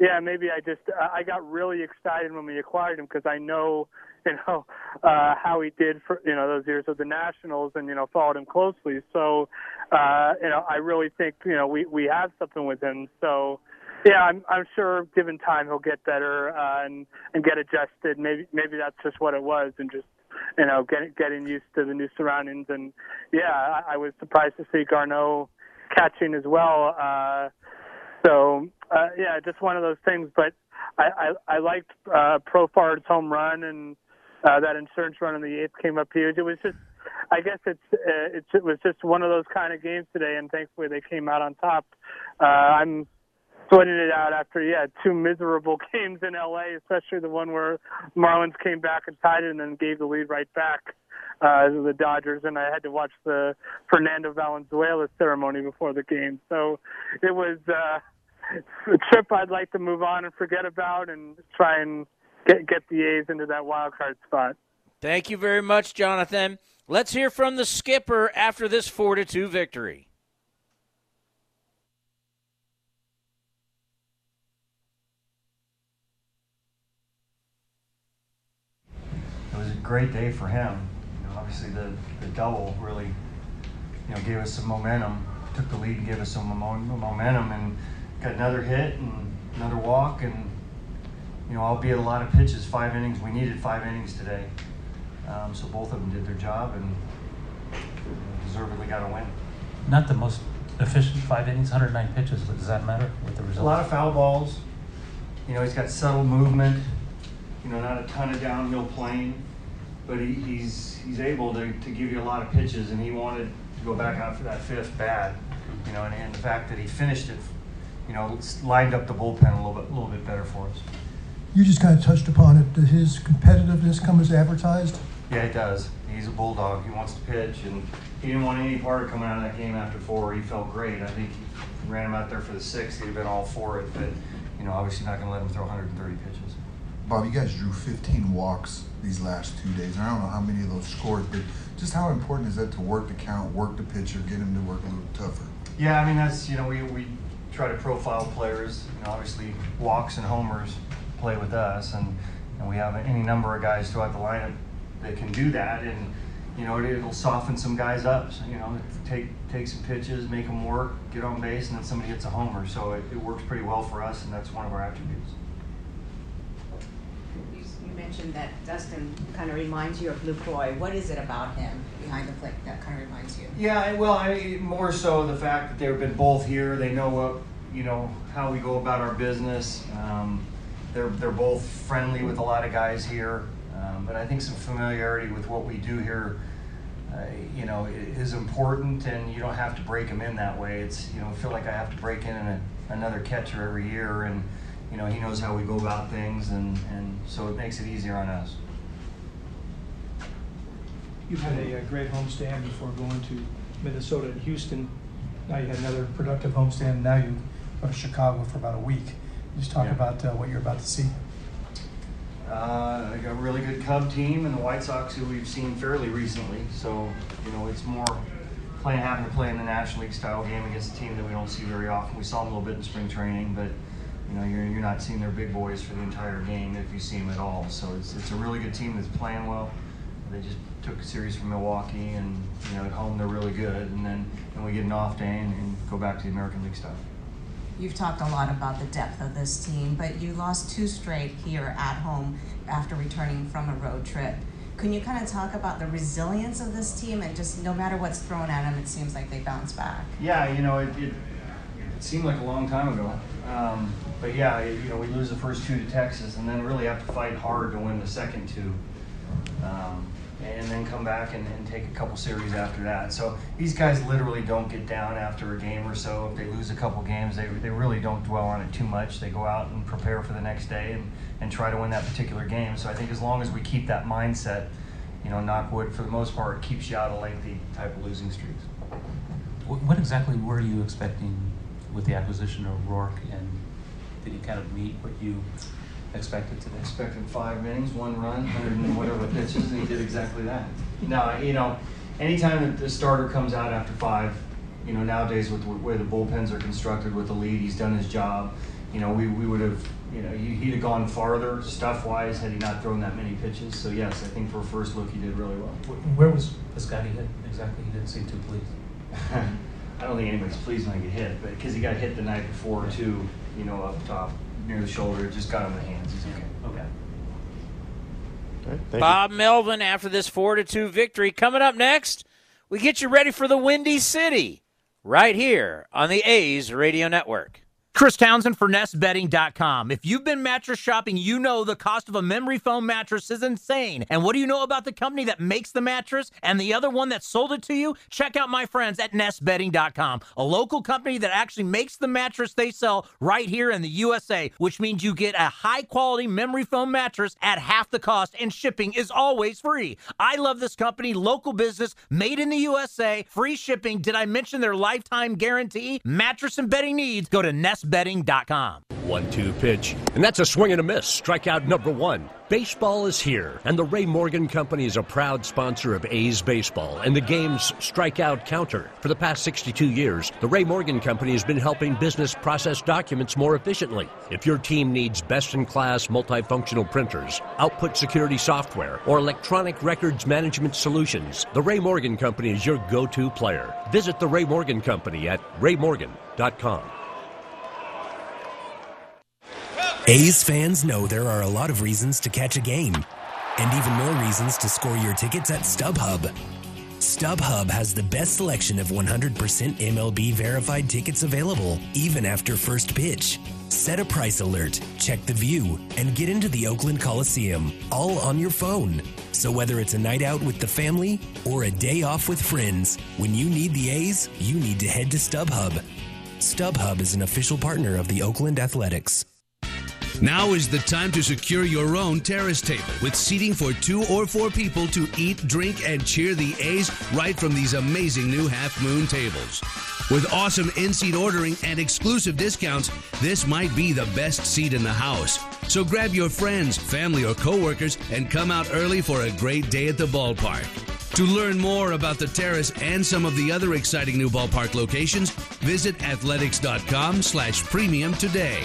yeah, maybe I just I got really excited when we acquired him because I know you know uh, how he did for you know those years with the Nationals and you know followed him closely. So uh, you know I really think you know we we have something with him. So yeah, I'm I'm sure given time he'll get better uh, and and get adjusted. Maybe maybe that's just what it was, and just you know getting getting used to the new surroundings. And yeah, I, I was surprised to see Garneau catching as well. Uh, so uh, yeah, just one of those things. But I I, I liked uh, Profar's home run and uh, that insurance run in the eighth came up huge. It was just I guess it's, uh, it's it was just one of those kind of games today, and thankfully they came out on top. Uh, I'm sweating it out after yeah two miserable games in LA, especially the one where Marlins came back and tied it and then gave the lead right back uh, to the Dodgers, and I had to watch the Fernando Valenzuela ceremony before the game. So it was uh, a trip I'd like to move on and forget about, and try and get get the A's into that wild card spot. Thank you very much, Jonathan. Let's hear from the skipper after this 4 to 2 victory. Was a great day for him. You know, obviously the, the double really, you know, gave us some momentum, took the lead and gave us some momentum and got another hit and another walk and you know, albeit a lot of pitches, five innings. We needed five innings today. Um, so both of them did their job and deservedly got a win. Not the most efficient five innings, 109 pitches, but does that matter with the result? A lot of foul balls. You know, he's got subtle movement. You know, not a ton of downhill playing, but he, he's he's able to, to give you a lot of pitches, and he wanted to go back out for that fifth bad. You know, and, and the fact that he finished it, you know, lined up the bullpen a little bit a little bit better for us. You just kind of touched upon it. Does his competitiveness come as advertised? Yeah, it does. He's a bulldog. He wants to pitch, and he didn't want any part of coming out of that game after four. He felt great. I think he ran him out there for the sixth. He'd have been all for it, but you know, obviously not going to let him throw 130 pitches. Bob, you guys drew 15 walks these last two days. I don't know how many of those scored, but just how important is that to work the count, work the pitcher, get him to work a little tougher? Yeah, I mean that's you know we we try to profile players. You know, obviously walks and homers play with us, and and we have any number of guys throughout the lineup that can do that, and you know it, will soften some guys up. So, you know, take take some pitches, make them work, get on base, and then somebody hits a homer. So it, it works pretty well for us, and that's one of our attributes. Mentioned that Dustin kind of reminds you of Luke Lucroy. What is it about him behind the plate that kind of reminds you? Yeah, well, I, more so the fact that they've been both here. They know what you know how we go about our business. Um, they're they're both friendly with a lot of guys here. Um, but I think some familiarity with what we do here, uh, you know, is important, and you don't have to break them in that way. It's you know, feel like I have to break in a, another catcher every year, and you know, he knows how we go about things, and and so it makes it easier on us. You've had a, a great homestand before going to Minnesota and Houston. Now you had another productive homestand. Now you go to Chicago for about a week. Just talk yeah. about uh, what you're about to see. Uh, a really good Cub team and the White Sox, who we've seen fairly recently. So, you know, it's more playing having to play in the National League style game against a team that we don't see very often. We saw them a little bit in spring training, but you know, you're, you're not seeing their big boys for the entire game if you see them at all. So it's, it's a really good team that's playing well. They just took a series from Milwaukee, and you know, at home they're really good. And then, then we get an off day and, and go back to the American League stuff. You've talked a lot about the depth of this team, but you lost two straight here at home after returning from a road trip. Can you kind of talk about the resilience of this team and just no matter what's thrown at them, it seems like they bounce back? Yeah, you know, it, it, it seemed like a long time ago. Um, but yeah, you know, we lose the first two to Texas and then really have to fight hard to win the second two. Um, and then come back and, and, take a couple series after that. So these guys literally don't get down after a game or so. If they lose a couple games, they, they really don't dwell on it too much. They go out and prepare for the next day and, and try to win that particular game. So I think as long as we keep that mindset, you know, knockwood for the most part keeps you out of lengthy type of losing streaks. What exactly were you expecting with the acquisition of Roark and did he kind of meet what you expected today? Expected five innings, one run, 100 and whatever pitches, and he did exactly that. Now, you know, anytime that the starter comes out after five, you know, nowadays with the way the bullpens are constructed with the lead, he's done his job. You know, we, we would have, you know, he'd have gone farther stuff wise had he not thrown that many pitches. So, yes, I think for a first look, he did really well. Where was Piscotty hit exactly? He didn't seem too pleased. I don't think anybody's pleased when they get hit, but because he got hit the night before, too, you know, up top near the shoulder. Just got him in the hands. He's okay. Okay. Bob you. Melvin after this 4 to 2 victory. Coming up next, we get you ready for the Windy City right here on the A's Radio Network. Chris Townsend for NestBedding.com. If you've been mattress shopping, you know the cost of a memory foam mattress is insane. And what do you know about the company that makes the mattress and the other one that sold it to you? Check out my friends at NestBedding.com, a local company that actually makes the mattress they sell right here in the USA, which means you get a high quality memory foam mattress at half the cost, and shipping is always free. I love this company, local business, made in the USA, free shipping. Did I mention their lifetime guarantee? Mattress and bedding needs, go to Nest bedding.com. One two pitch, and that's a swing and a miss. Strikeout number one. Baseball is here, and the Ray Morgan Company is a proud sponsor of A's Baseball and the game's strikeout counter. For the past 62 years, the Ray Morgan Company has been helping business process documents more efficiently. If your team needs best in class multifunctional printers, output security software, or electronic records management solutions, the Ray Morgan Company is your go to player. Visit the Ray Morgan Company at raymorgan.com. A's fans know there are a lot of reasons to catch a game, and even more reasons to score your tickets at StubHub. StubHub has the best selection of 100% MLB verified tickets available, even after first pitch. Set a price alert, check the view, and get into the Oakland Coliseum, all on your phone. So whether it's a night out with the family or a day off with friends, when you need the A's, you need to head to StubHub. StubHub is an official partner of the Oakland Athletics. Now is the time to secure your own terrace table with seating for two or four people to eat, drink, and cheer the A's right from these amazing new half moon tables. With awesome in seat ordering and exclusive discounts, this might be the best seat in the house. So grab your friends, family, or coworkers and come out early for a great day at the ballpark. To learn more about the terrace and some of the other exciting new ballpark locations, visit athletics.com slash premium today.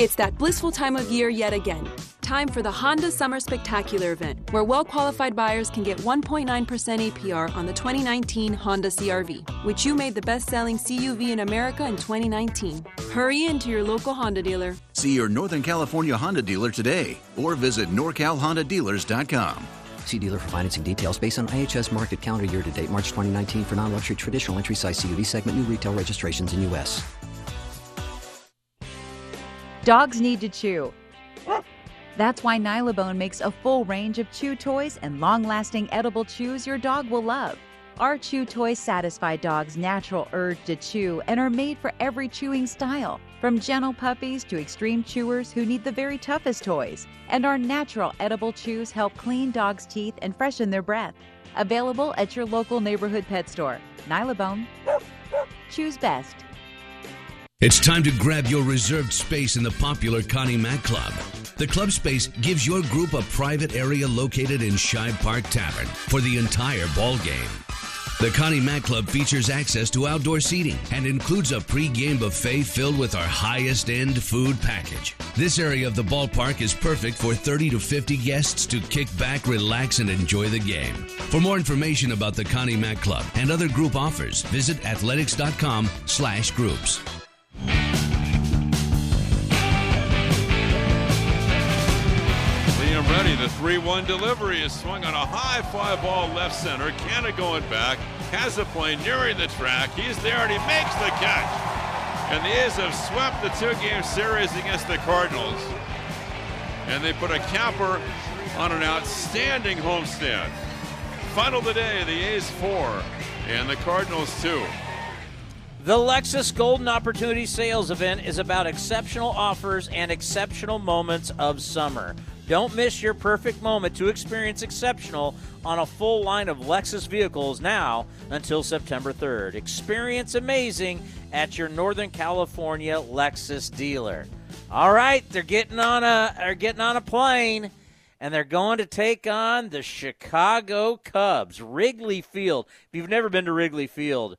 It's that blissful time of year yet again. Time for the Honda Summer Spectacular event, where well qualified buyers can get 1.9% APR on the 2019 Honda CRV, which you made the best selling CUV in America in 2019. Hurry into your local Honda dealer. See your Northern California Honda dealer today or visit NorCalHondaDealers.com. See dealer for financing details based on IHS Markit calendar year to date March 2019 for non luxury traditional entry size CUV segment new retail registrations in U.S. Dogs need to chew. That's why Nylabone makes a full range of chew toys and long lasting edible chews your dog will love. Our chew toys satisfy dogs' natural urge to chew and are made for every chewing style, from gentle puppies to extreme chewers who need the very toughest toys. And our natural edible chews help clean dogs' teeth and freshen their breath. Available at your local neighborhood pet store. Nylabone. Choose best. It's time to grab your reserved space in the popular Connie Mack Club. The club space gives your group a private area located in Shibe Park Tavern for the entire ball game. The Connie Mack Club features access to outdoor seating and includes a pre-game buffet filled with our highest end food package. This area of the ballpark is perfect for 30 to 50 guests to kick back, relax, and enjoy the game. For more information about the Connie Mack Club and other group offers, visit athletics.com slash groups. Liam ready. The 3 1 delivery is swung on a high fly ball left center. Canha going back. Has the play nearing the track. He's there and he makes the catch. And the A's have swept the two game series against the Cardinals. And they put a capper on an outstanding homestand. Final today, the A's four and the Cardinals two. The Lexus Golden Opportunity Sales Event is about exceptional offers and exceptional moments of summer. Don't miss your perfect moment to experience exceptional on a full line of Lexus vehicles now until September 3rd. Experience amazing at your Northern California Lexus dealer. All right, they're getting on a they're getting on a plane and they're going to take on the Chicago Cubs. Wrigley Field. If you've never been to Wrigley Field,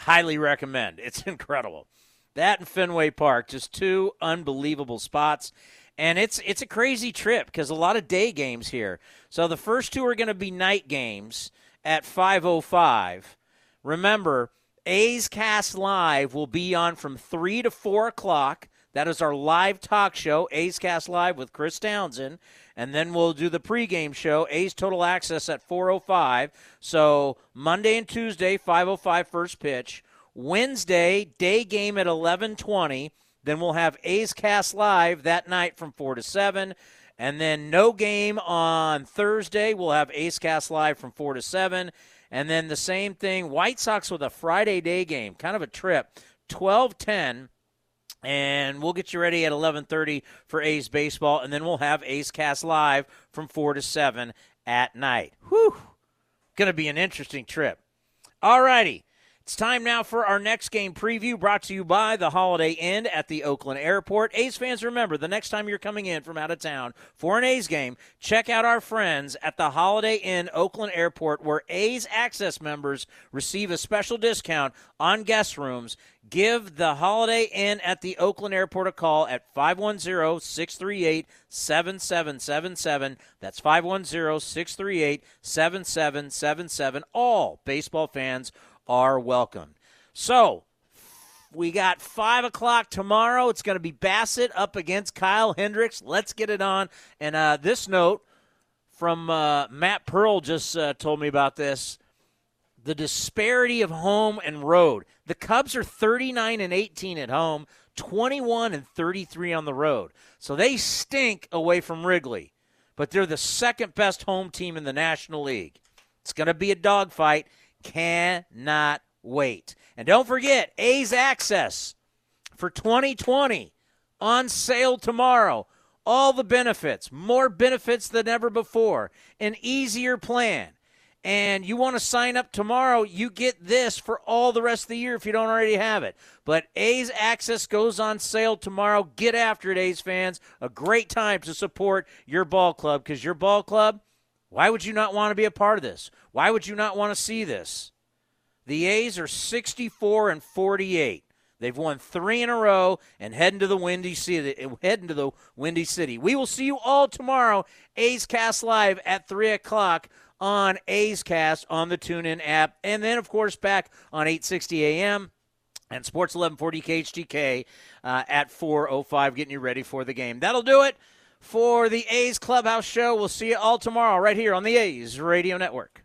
highly recommend. It's incredible. That and Fenway Park, just two unbelievable spots. And it's it's a crazy trip because a lot of day games here. So the first two are going to be night games at 5:05. Remember, A's Cast Live will be on from three to four o'clock. That is our live talk show, A's Cast Live with Chris Townsend, and then we'll do the pregame show, A's Total Access at 4:05. So Monday and Tuesday, 5:05 first pitch. Wednesday, day game at 11:20. Then we'll have A's Cast Live that night from 4 to 7. And then no game on Thursday. We'll have A's Cast Live from 4 to 7. And then the same thing, White Sox with a Friday day game, kind of a trip, 12:10 and we'll get you ready at 11:30 for A's baseball and then we'll have A's Cast live from 4 to 7 at night. Whew. To be an interesting trip. All righty. It's time now for our next game preview brought to you by the Holiday Inn at the Oakland Airport. A's fans, remember the next time you're coming in from out of town for an A's game, check out our friends at the Holiday Inn Oakland Airport where A's Access members receive a special discount on guest rooms. Give the Holiday Inn at the Oakland Airport a call at 510 638 7777. That's 510 638 7777. All baseball fans are welcome. So, we got 5 o'clock tomorrow. It's going to be Bassitt up against Kyle Hendricks. Let's get it on. And uh, this note from uh, Matt Pearl just uh, told me about this the disparity of home and road. The Cubs are 39 and 18 at home, 21 and 33 on the road. So they stink away from Wrigley, but they're the second best home team in the National League. It's going to be a dogfight. Cannot wait. And don't forget, A's Access for 2020 on sale tomorrow. All the benefits, more benefits than ever before, an easier plan. And you want to sign up tomorrow, you get this for all the rest of the year if you don't already have it. But A's Access goes on sale tomorrow. Get after it, A's fans. A great time to support your ball club because your ball club why would you not want to be a part of this? Why would you not want to see this? The A's are 64 and 48. They've won three in a row and heading to the Windy City. Heading to the Windy City. We will see you all tomorrow. A's Cast live at three o'clock on A's Cast on the TuneIn app, and then of course back on 8:60 a.m. and Sports 1140 KHTK uh, at 4:05, getting you ready for the game. That'll do it for the A's Clubhouse Show. We'll see you all tomorrow right here on the A's Radio Network.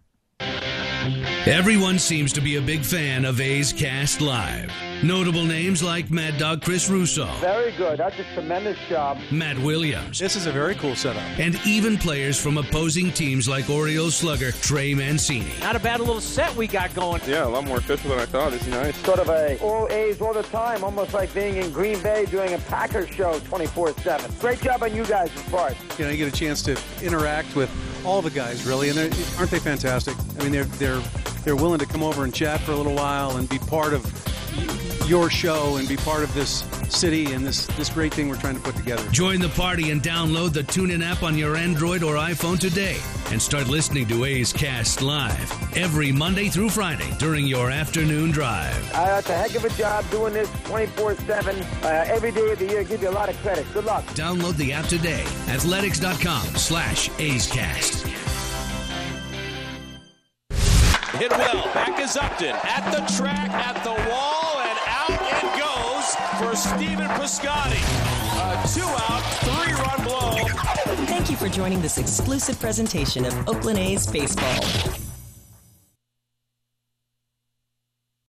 Everyone seems to be a big fan of A's Cast Live. Notable names like Mad Dog Chris Russo. Very good. That's a tremendous job. Matt Williams. This is a very cool setup. And even players from opposing teams like Orioles slugger Trey Mancini. Not a bad little set we got going. Yeah, a lot more official than I thought. It's nice. Sort of a all A's all the time, almost like being in Green Bay doing a Packers show 24-7. Great job on you guys' part. You know, you get a chance to interact with all the guys, really, and aren't they fantastic? I mean, they're they're they're willing to come over and chat for a little while and be part of your show and be part of this city and this this great thing we're trying to put together. Join the party and download the TuneIn app on your Android or iPhone today and start listening to A's Cast live every Monday through Friday during your afternoon drive. Uh, it's a heck of a job doing this 24/7 uh, every day of the year. Give you a lot of credit. Good luck. Download the app today. Athletics.com/slash A's Cast. Hit well. Back is Upton. At the track, at the wall, for Stephen Piscotty. A two out, three run blow. Thank you for joining this exclusive presentation of Oakland A's Baseball.